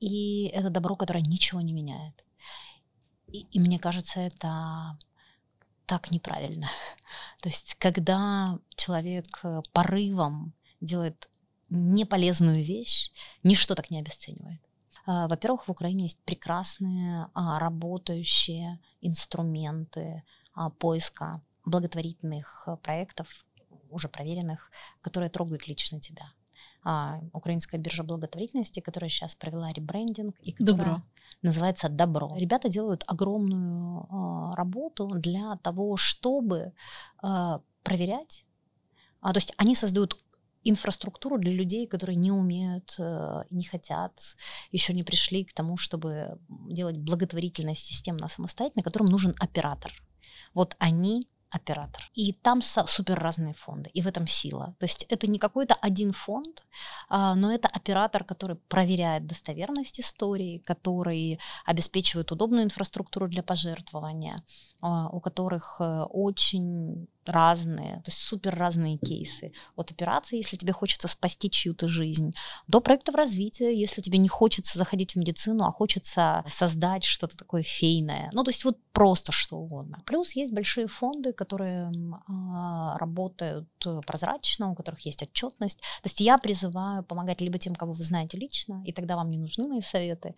И это добро, которое ничего не меняет. И, и мне кажется, это так неправильно. То есть, когда человек э, порывом делает неполезную вещь, ничто так не обесценивает. А, во-первых, в Украине есть прекрасные а, работающие инструменты а, поиска благотворительных проектов, уже проверенных, которые трогают лично тебя. А, украинская биржа благотворительности, которая сейчас провела ребрендинг. И Добро. Называется Добро. Ребята делают огромную а, работу для того, чтобы а, проверять. А, то есть они создают инфраструктуру для людей, которые не умеют, э, не хотят, еще не пришли к тому, чтобы делать благотворительность системно самостоятельно, которым нужен оператор. Вот они оператор. И там супер разные фонды, и в этом сила. То есть это не какой-то один фонд, а, но это оператор, который проверяет достоверность истории, который обеспечивает удобную инфраструктуру для пожертвования, а, у которых э, очень разные, то есть супер разные кейсы. От операции, если тебе хочется спасти чью-то жизнь, до проектов развития, если тебе не хочется заходить в медицину, а хочется создать что-то такое фейное. Ну, то есть вот просто что угодно. Плюс есть большие фонды, которые а, работают прозрачно, у которых есть отчетность. То есть я призываю помогать либо тем, кого вы знаете лично, и тогда вам не нужны мои советы,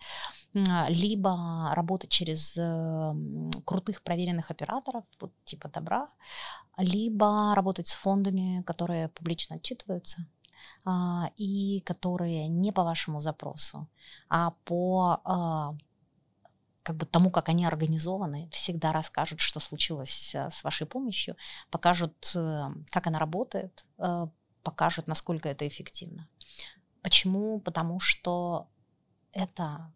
либо работать через э, крутых проверенных операторов, вот типа добра, либо работать с фондами, которые публично отчитываются а, и которые не по вашему запросу, а по а, как бы тому, как они организованы, всегда расскажут, что случилось э, с вашей помощью, покажут, э, как она работает, э, покажут, насколько это эффективно. Почему? Потому что это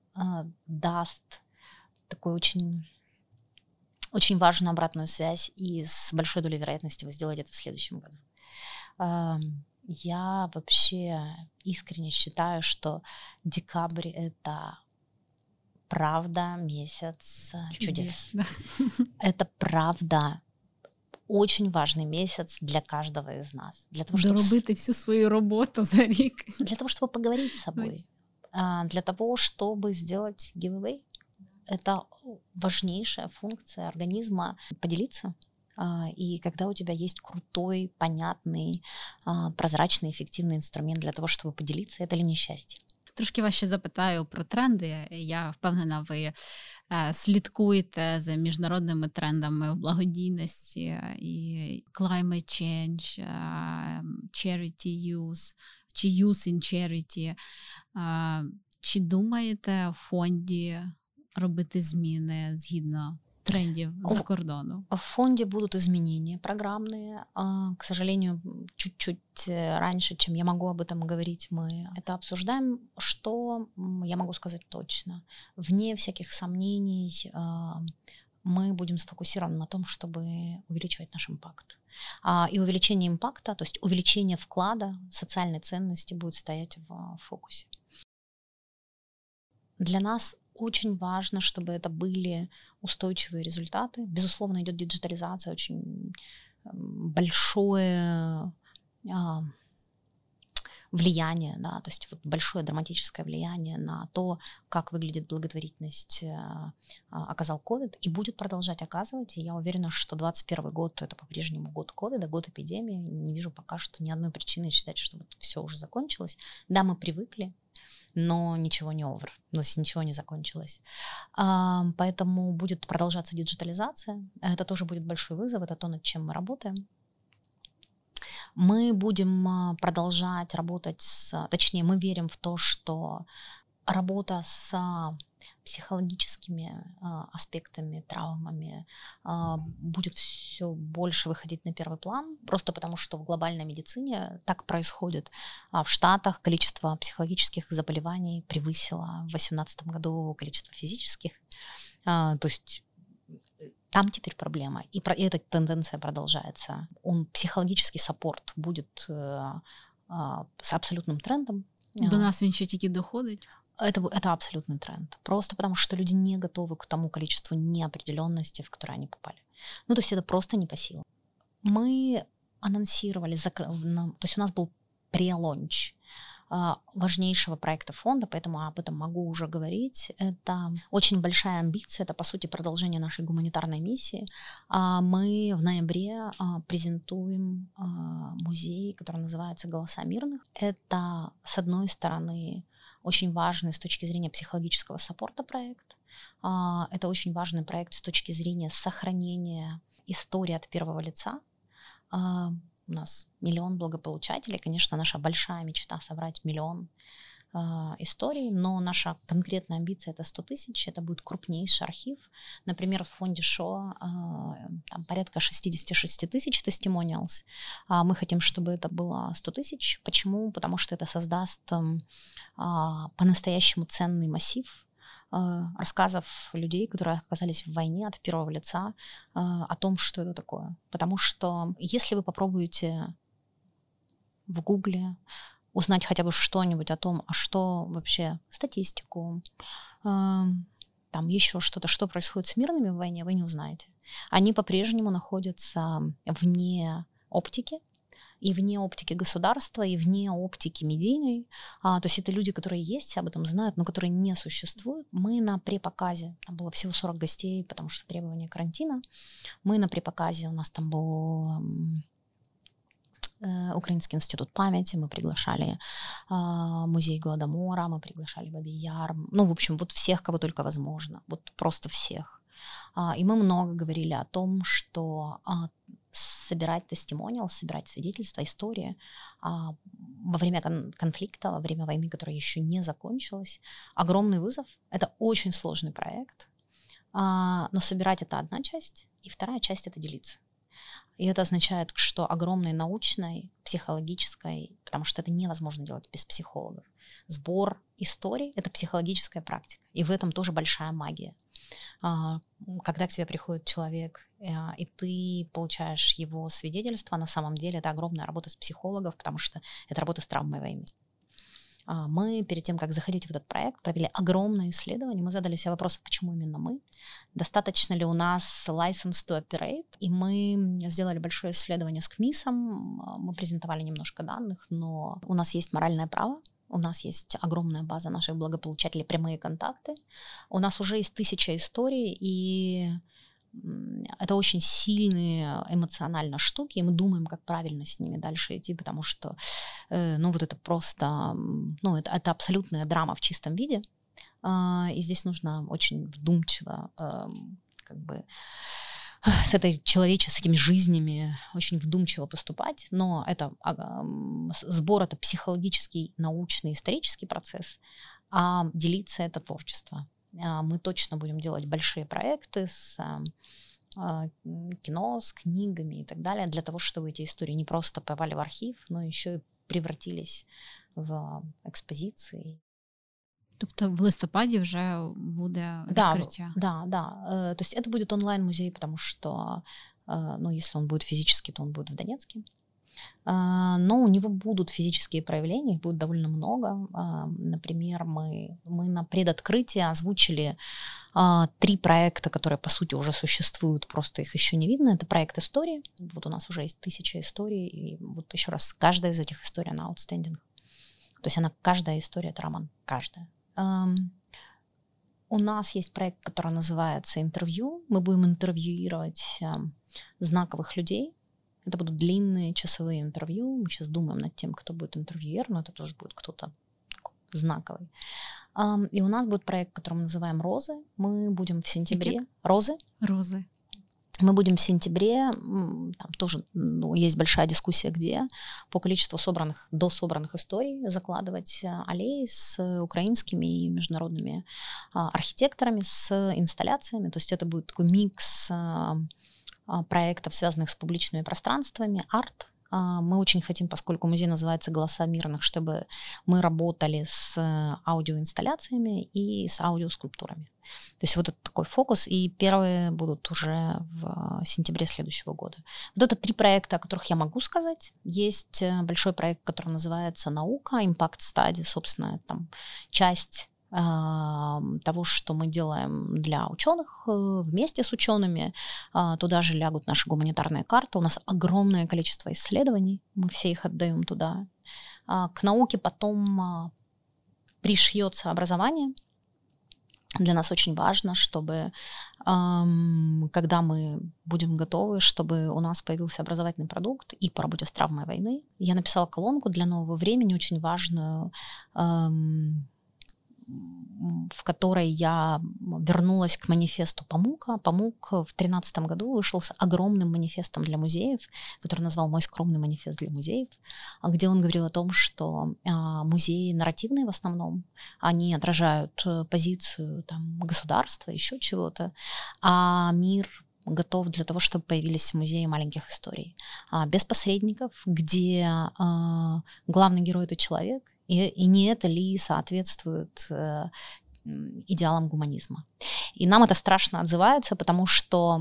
даст такой очень очень важную обратную связь, и с большой долей вероятности вы сделаете это в следующем году. Я вообще искренне считаю, что декабрь — это правда месяц чудес. чудес. Это правда очень важный месяц для каждого из нас. Для того, чтобы... Доробити всю свою работу за рік. Для того, чтобы поговорить с собой. Для того, чтобы сделать giveaway это важнейшая функция организма поделиться. А, и когда у тебя есть крутой, понятный, а, прозрачный, эффективный инструмент для того, чтобы поделиться, это ли не счастье? Трошки вас ще запитаю про тренди. Я впевнена, ви слідкуєте за міжнародними трендами в благодійності і climate change, charity use, чи use in charity. Чи думаєте в фонді робити зміни згідно трендів за кордону? В фонде будут изменения программные. К сожалению, чуть-чуть э, раньше, чем я могу об этом говорить, мы это обсуждаем. Что я могу сказать точно? Вне всяких сомнений мы будем сфокусированы на том, чтобы увеличивать наш импакт. И увеличение импакта, то есть увеличение вклада, социальной ценности будет стоять в фокусе. Для нас очень важно, чтобы это были устойчивые результаты. Безусловно, идет диджитализация, очень большое а, влияние, да, то есть вот большое драматическое влияние на то, как выглядит благотворительность, а, оказал COVID и будет продолжать оказывать. И я уверена, что 2021 год это по-прежнему год ковида, год эпидемии. Не вижу пока что ни одной причины считать, что вот все уже закончилось. Да, мы привыкли, но ничего не овер, у нас ничего не закончилось. Поэтому будет продолжаться диджитализация, это тоже будет большой вызов, это то, над чем мы работаем. Мы будем а, продолжать работать с, точнее, мы верим в то, что работа с психологическими а, аспектами, травмами а, будет все больше выходить на первый план, просто потому что в глобальной медицине так происходит. А в Штатах количество психологических заболеваний превысило в 2018 году количество физических. А, то есть там теперь проблема. И, про, и эта тенденция продолжается. Он психологический саппорт будет э, э, с абсолютным трендом. До нас він ще тільки доходить. Это, это абсолютный тренд. Просто потому что люди не готовы к тому количеству неопределенности, в которое они попали. Ну, то есть это просто не по силам. Мы анонсировали, то есть у нас был прелонч а, важнейшего проекта фонда, поэтому об этом могу уже говорить. Это очень большая амбиция, это, по сути, продолжение нашей гуманитарной миссии. А, мы в ноябре а, презентуем музей, который называется «Голоса мирных». Это, с одной стороны, очень важный с точки зрения психологического саппорта проект. А, это очень важный проект с точки зрения сохранения истории от первого лица. А, у нас миллион благополучателей. Конечно, наша большая мечта собрать миллион историй, но наша конкретная амбиция это 100 тысяч, это будет крупнейший архив. Например, в фонде ШО э, там порядка 66 тысяч тестимониалс. А мы хотим, чтобы это было 100 тысяч. Почему? Потому что это создаст э, по-настоящему ценный массив рассказов людей, которые оказались в войне от первого лица, о том, что это такое. Потому что если вы попробуете в Гугле узнать хотя бы что-нибудь о том, а что вообще статистику, э, там еще что-то, что происходит с мирными в войне, вы не узнаете. Они по-прежнему находятся вне оптики, и вне оптики государства, и вне оптики медийной. А, то есть это люди, которые есть, об этом знают, но которые не существуют. Мы на препоказе, там было всего 40 гостей, потому что требования карантина. Мы на препоказе, у нас там был Украинский институт памяти, мы приглашали э, музей Гладомора, мы приглашали Бабий Яр, ну, в общем, вот всех, кого только возможно, вот просто всех. А, и мы много говорили о том, что а, собирать тестимониал, собирать свидетельства, истории а, во время конфликта, во время войны, которая еще не закончилась. Огромный вызов. Это очень сложный проект, но собирать это одна часть, и вторая часть это делиться. И это означает, что огромной научной, психологической, потому что это невозможно делать без психологов, сбор историй — это психологическая практика. И в этом тоже большая магия. А, когда к тебе приходит человек, э, и ты получаешь его свидетельство, на самом деле это огромная работа с психологов, потому что это работа с травмой войны. А, мы перед тем, как заходить в этот проект, провели огромное исследование. Мы задали себе вопрос, почему именно мы, достаточно ли у нас license to operate. И мы сделали большое исследование с КМИСом, мы презентовали немножко данных, но у нас есть моральное право у нас есть огромная база наших благополучателей, прямые контакты. У нас уже есть тысяча историй, и это очень сильные эмоционально штуки, и мы думаем, как правильно с ними дальше идти, потому что, э, ну, вот это просто, ну, это, это абсолютная драма в чистом виде, а, и здесь нужно очень вдумчиво, эм, как бы, с этой человеческими жизнями очень вдумчиво поступать, но это сбор это психологический, научный, исторический процесс, а делиться это творчество. А, мы точно будем делать большие проекты с а, кино, с книгами и так далее, для того, чтобы эти истории не просто попали в архив, но еще и превратились в экспозиции. Тобто в листопаді вже буде відкриття? Да, да, да. Э, то есть это будет онлайн-музей, потому что, э, ну, если он будет физически, то он будет в Донецке. Э, но у него будут физические проявления, их будет довольно много. Например, мы, мы на предоткрытии озвучили три проекта, которые, по сути, уже существуют, просто их еще не видно. Это проект истории. Вот у нас уже есть тысяча историй, и вот еще раз, каждая из этих историй, она outstanding. То есть она, каждая история — это роман, каждая. У нас есть проект, который называется «Интервью». Мы будем интервьюировать знаковых людей. Это будут длинные часовые интервью. Мы сейчас думаем над тем, кто будет интервьюер, но это тоже будет кто-то знаковый. И у нас будет проект, который мы называем «Розы». Мы будем в сентябре... Какие? Розы. Розы. Мы будем в сентябре, там тоже ну, есть большая дискуссия, где по количеству собранных, до собранных историй закладывать э, аллеи с украинскими и международными а, архитекторами, с инсталляциями. То есть это будет такой микс а, проектов, связанных с публичными пространствами, арт, а, мы очень хотим, поскольку музей называется «Голоса мирных», чтобы мы работали с э, аудиоинсталляциями и с аудиоскульптурами. То есть вот это такой фокус, и первые будут уже в сентябре следующего года. Вот это три проекта, о которых я могу сказать. Есть э, большой проект, который называется «Наука», «Impact Study», собственно, там часть того, что мы делаем для ученых э, вместе с учеными. А, туда же лягут наши гуманитарные карты. У нас огромное количество исследований, мы все их отдаем туда. А, к науке потом а, пришьется образование. Для нас очень важно, чтобы когда мы будем готовы, чтобы у нас появился образовательный продукт и по работе с травмой войны. Я написала колонку для нового времени, очень важную в которой я вернулась к манифесту Памука. Памук в 2013 году вышел с огромным манифестом для музеев, который назвал «Мой скромный манифест для музеев», где он говорил о том, что а, музеи нарративные в основном, они отражают э, позицию там, государства, еще чего-то, а мир готов для того, чтобы появились музеи маленьких историй. А, без посредников, где а, главный герой это человек, и, и не это ли соответствует э, идеалам гуманизма. И нам это страшно отзывается, потому что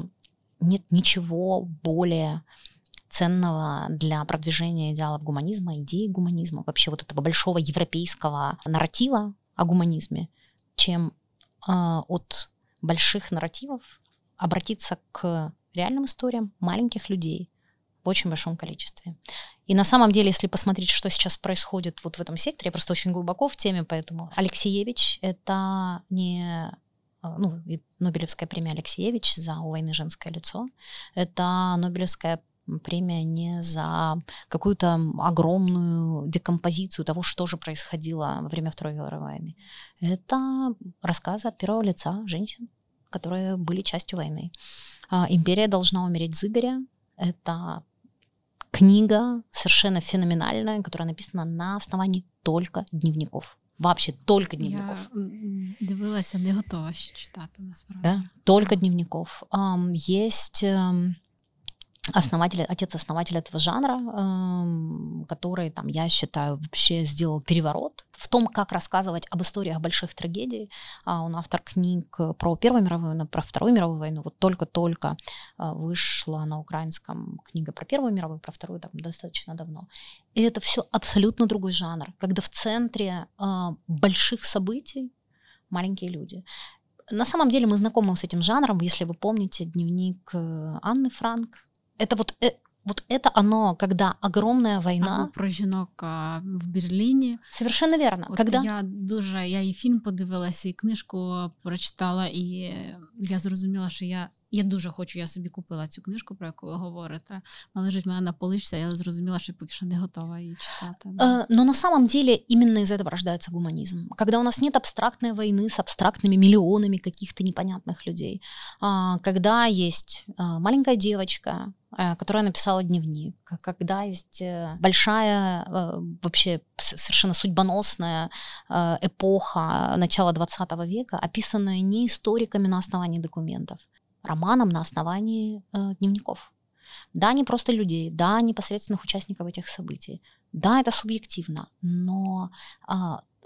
нет ничего более ценного для продвижения идеалов гуманизма, идеи гуманизма, вообще вот этого большого европейского нарратива о гуманизме, чем э, от больших нарративов обратиться к реальным историям маленьких людей в очень большом количестве. И на самом деле, если посмотреть, что сейчас происходит вот в этом секторе, я просто очень глубоко в теме, поэтому Алексеевич — это не а, ну, Нобелевская премия Алексеевич за «У войны женское лицо». Это Нобелевская премия не за какую-то огромную декомпозицию того, что же происходило во время Второй мировой войны. Это рассказы от первого лица женщин, которые были частью войны. А, «Империя должна умереть с Игоря» — это книга совершенно феноменальная, которая написана на основании только дневников. Вообще только дневников. Я дивилася, не готова ще читати насправді. Да? Только дневников. Есть основатель, отец-основатель этого жанра, эм, который, там, я считаю, вообще сделал переворот в том, как рассказывать об историях больших трагедий. А он автор книг про Первую мировую войну, про Вторую мировую войну. Вот только-только а, вышла на украинском книга про Первую мировую, про Вторую там достаточно давно. И это все абсолютно другой жанр, когда в центре а, больших событий маленькие люди. На самом деле мы знакомы с этим жанром, если вы помните дневник э, Анны Франк, это вот, э, вот это оно, когда огромная война. Або про жінок в Берліні. Совершенно верно. От когда... Я дуже я і фільм подивилася, і книжку прочитала, і я зрозуміла, що я я дуже хочу, я собі купила цю книжку, про яку ви говорите. Вона лежить в мене на поличці, я зрозуміла, що поки що не готова її читати. Да. Но на самом деле именно из этого рождается гуманизм. Когда у нас нет абстрактной войны с абстрактными миллионами каких-то непонятных людей. Когда есть маленькая девочка, которая написала дневник, когда есть э, большая, э, вообще совершенно судьбоносная э, эпоха начала 20 века, описанная не историками на основании документов, романом на основании э, дневников. Да, не просто людей, да, непосредственных участников этих событий. Да, это субъективно, но э,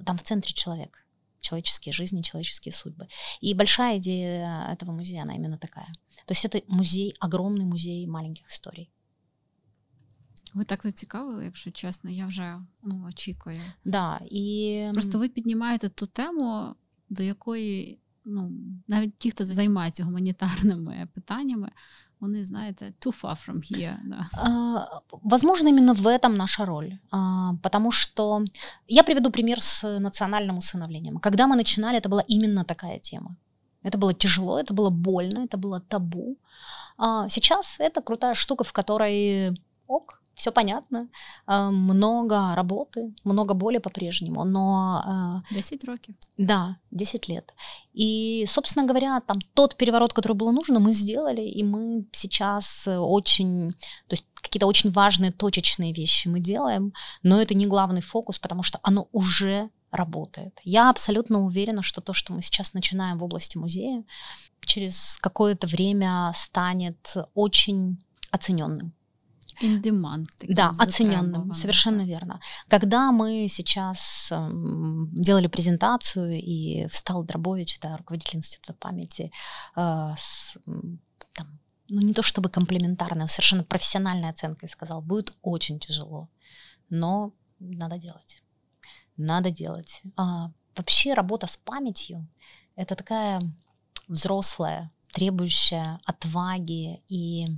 там в центре человек, человеческие жизни, человеческие судьбы. И большая идея этого музея, она именно такая. То есть это музей, огромный музей маленьких историй. Ви так зацікавили, якщо чесно, я вже ну, очікую. Да, і... Просто ви піднімаєте ту тему, до якої ну, навіть ті, хто займається гуманітарними питаннями, вони, знаєте, too far from here. Да. А, возможно, именно в этом наша роль. А, потому что я приведу пример с национальным усыновлением. Когда мы начинали, это была именно такая тема. Это было тяжело, это было больно, это было табу. А сейчас это крутая штука, в которой ок, все понятно, много работы, много боли по-прежнему, но... 10 років. Да, 10 лет. И, собственно говоря, там тот переворот, который было нужно, мы сделали, и мы сейчас очень, то есть какие-то очень важные точечные вещи мы делаем, но это не главный фокус, потому что оно уже работает. Я абсолютно уверена, что то, что мы сейчас начинаем в области музея, через какое-то время станет очень оцененным. In demand. Да, оцененным, совершенно да. верно. Когда мы сейчас э, делали презентацию, и встал Дробович, да, руководитель Института памяти, э, с, там, ну не то чтобы комплементарная, но совершенно профессиональной оценкой сказал, будет очень тяжело, но надо делать. Надо делать. А, вообще работа с памятью — это такая взрослая, требующая отваги и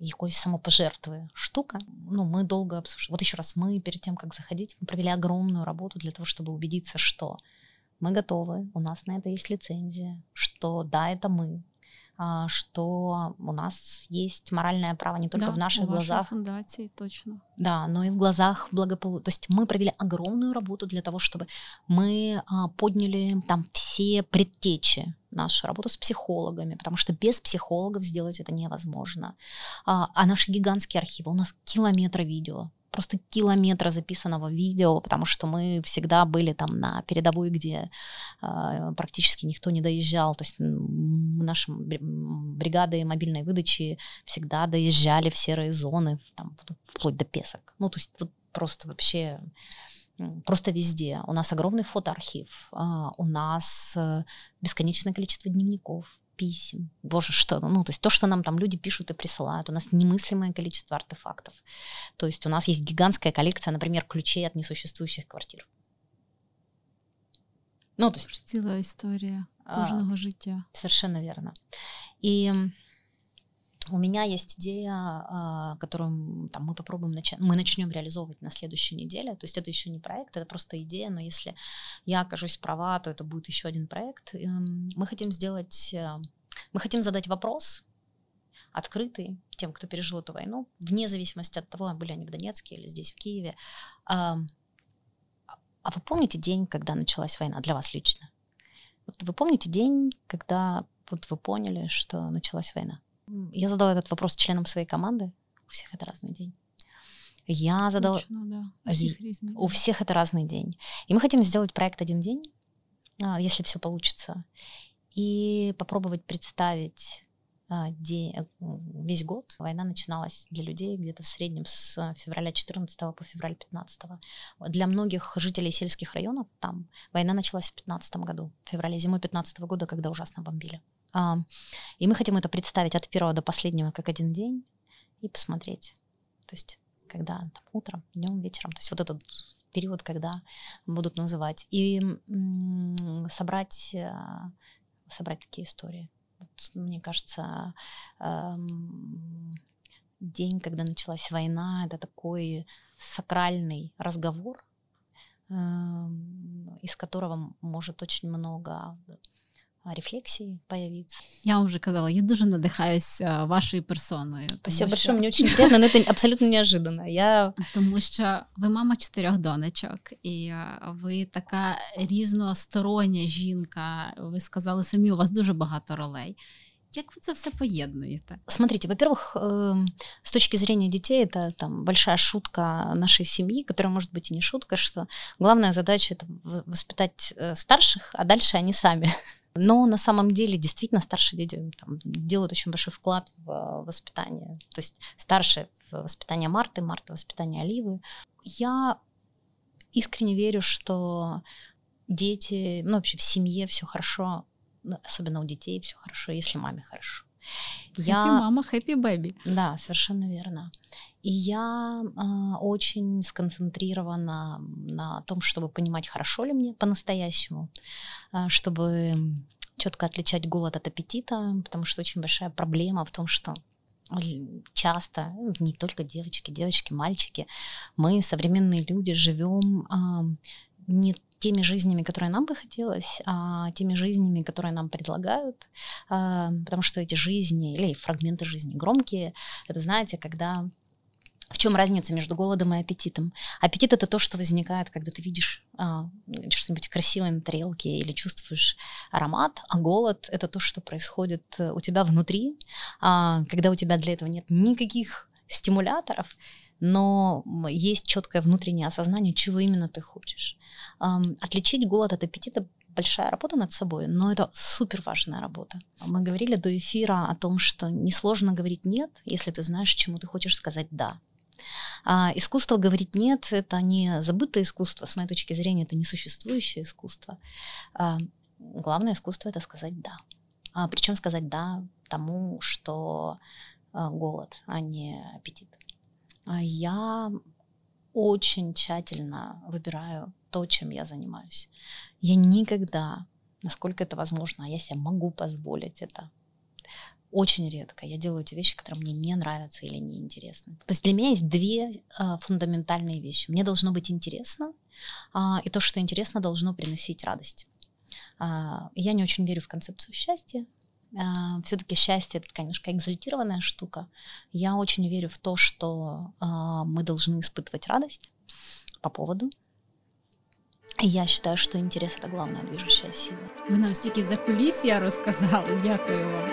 якоїсь самопожертвы штука. Ну, мы долго обсуждали. Вот еще раз, мы перед тем, как заходить, мы провели огромную работу для того, чтобы убедиться, что мы готовы, у нас на это есть лицензия, что да, это мы, а, что у нас есть моральное право не только да, в наших у глазах. фундации, точно. Да, но и в глазах благополучия. То есть мы провели огромную работу для того, чтобы мы а, подняли там все предтечи нашу работу с психологами, потому что без психологов сделать это невозможно. А, а наши гигантские архивы, у нас километры видео, просто километра записанного видео, потому что мы всегда были там на передовой, где э, практически никто не доезжал. То есть наши бригады мобильной выдачи всегда доезжали в серые зоны, там, вплоть до Песок. Ну, то есть вот просто вообще просто везде. У нас огромный фотоархив, а, у нас э, бесконечное количество дневников, писем. Боже, что, ну, то есть то, что нам там люди пишут и присылают, у нас немыслимое количество артефактов. То есть у нас есть гигантская коллекция, например, ключей от несуществующих квартир. Ну, то есть... Ціла історія кожного а, життя. Совершенно верно. И у меня есть идея, а, которую там, мы попробуем начать, мы начнем реализовывать на следующей неделе. То есть это еще не проект, это просто идея, но если я окажусь права, то это будет еще один проект. Эм, мы хотим сделать, э, мы хотим задать вопрос открытый тем, кто пережил эту войну, вне зависимости от того, были они в Донецке или здесь, в Киеве. А вы помните день, когда началась война для вас лично? Вот вы помните день, когда вот вы поняли, что началась война? Я задала этот вопрос членам своей команды. У всех это разный день. Я задала... Точно, да. У всех, у всех это разный день. И мы хотим сделать проект один день, а, если все получится, и попробовать представить а, день, э, весь год. Война начиналась для людей где-то в среднем с февраля 14 по февраль 15. Для многих жителей сельских районов там война началась в 15 году, в феврале зимой 15 года, когда ужасно бомбили. И мы хотим это представить от первого до последнего как один день и посмотреть. То есть когда там, утром, днем, вечером. То есть вот этот период, когда будут называть. И собрать, э, собрать такие истории. Вот, мне кажется, эм, день, когда началась война, это такой сакральный разговор, эм, из которого может очень много рефлексии появиться. Я вам вже казала, я дуже надихаюсь вашою персоною. Спасибо большое, мені дуже приємно, але це абсолютно неожиданно. Я... Тому що ви мама чотирьох донечок, і ви така різностороння жінка. Ви сказали самі, у вас дуже багато ролей. Як вы это все поєднуєте? Смотрите, во-первых, э, с точки зрения детей, это там большая шутка нашей семьи, которая может быть и не шутка, что главная задача это воспитать э, старших, а дальше они сами. Но на самом деле действительно старшие дети там, делают очень большой вклад в э, воспитание. То есть старшие в воспитание Марты, Марта в воспитание Оливы. Я искренне верю, что дети, ну вообще в семье все хорошо, особенно у детей все хорошо, если маме хорошо. Я... мама, хэппи бэби. Да, совершенно верно. И я э, очень сконцентрирована на том, чтобы понимать, хорошо ли мне по-настоящему, э, чтобы четко отличать голод от аппетита, потому что очень большая проблема в том, что часто, ну, не только девочки, девочки, мальчики, мы, современные люди, живем э, не теми жизнями, которые нам бы хотелось, а теми жизнями, которые нам предлагают, а, потому что эти жизни или фрагменты жизни громкие, это, знаете, когда в чем разница между голодом и аппетитом? Аппетит это то, что возникает, когда ты видишь а, что-нибудь красивое на тарелке или чувствуешь аромат, а голод это то, что происходит э, у тебя внутри, а, когда у тебя для этого нет никаких стимуляторов, но есть четкое внутреннее осознание, чего именно ты хочешь. Отличить голод от аппетита большая работа над собой, но это супер важная работа. Мы говорили до эфира о том, что несложно говорить нет, если ты знаешь, чему ты хочешь сказать да. А искусство говорить нет это не забытое искусство, с моей точки зрения, это несуществующее искусство. А главное искусство это сказать да. А причем сказать да тому, что а, голод, а не аппетит. А я очень тщательно выбираю то, чем я занимаюсь. Я никогда, насколько это возможно, а я себе могу позволить это, очень редко я делаю те вещи, которые мне не нравятся или не интересны. То есть для меня есть две э, фундаментальные вещи. Мне должно быть интересно, э, и то, что интересно, должно приносить радость. Э, я не очень верю в концепцию счастья, а, все-таки счастье это, конечно, экзальтированная штука. Я очень верю в то, что а, мы должны испытывать радость по поводу. Я считаю, что интерес это главная движущая сила. Вы нам всякие за кулісся розказали. Дякую вам.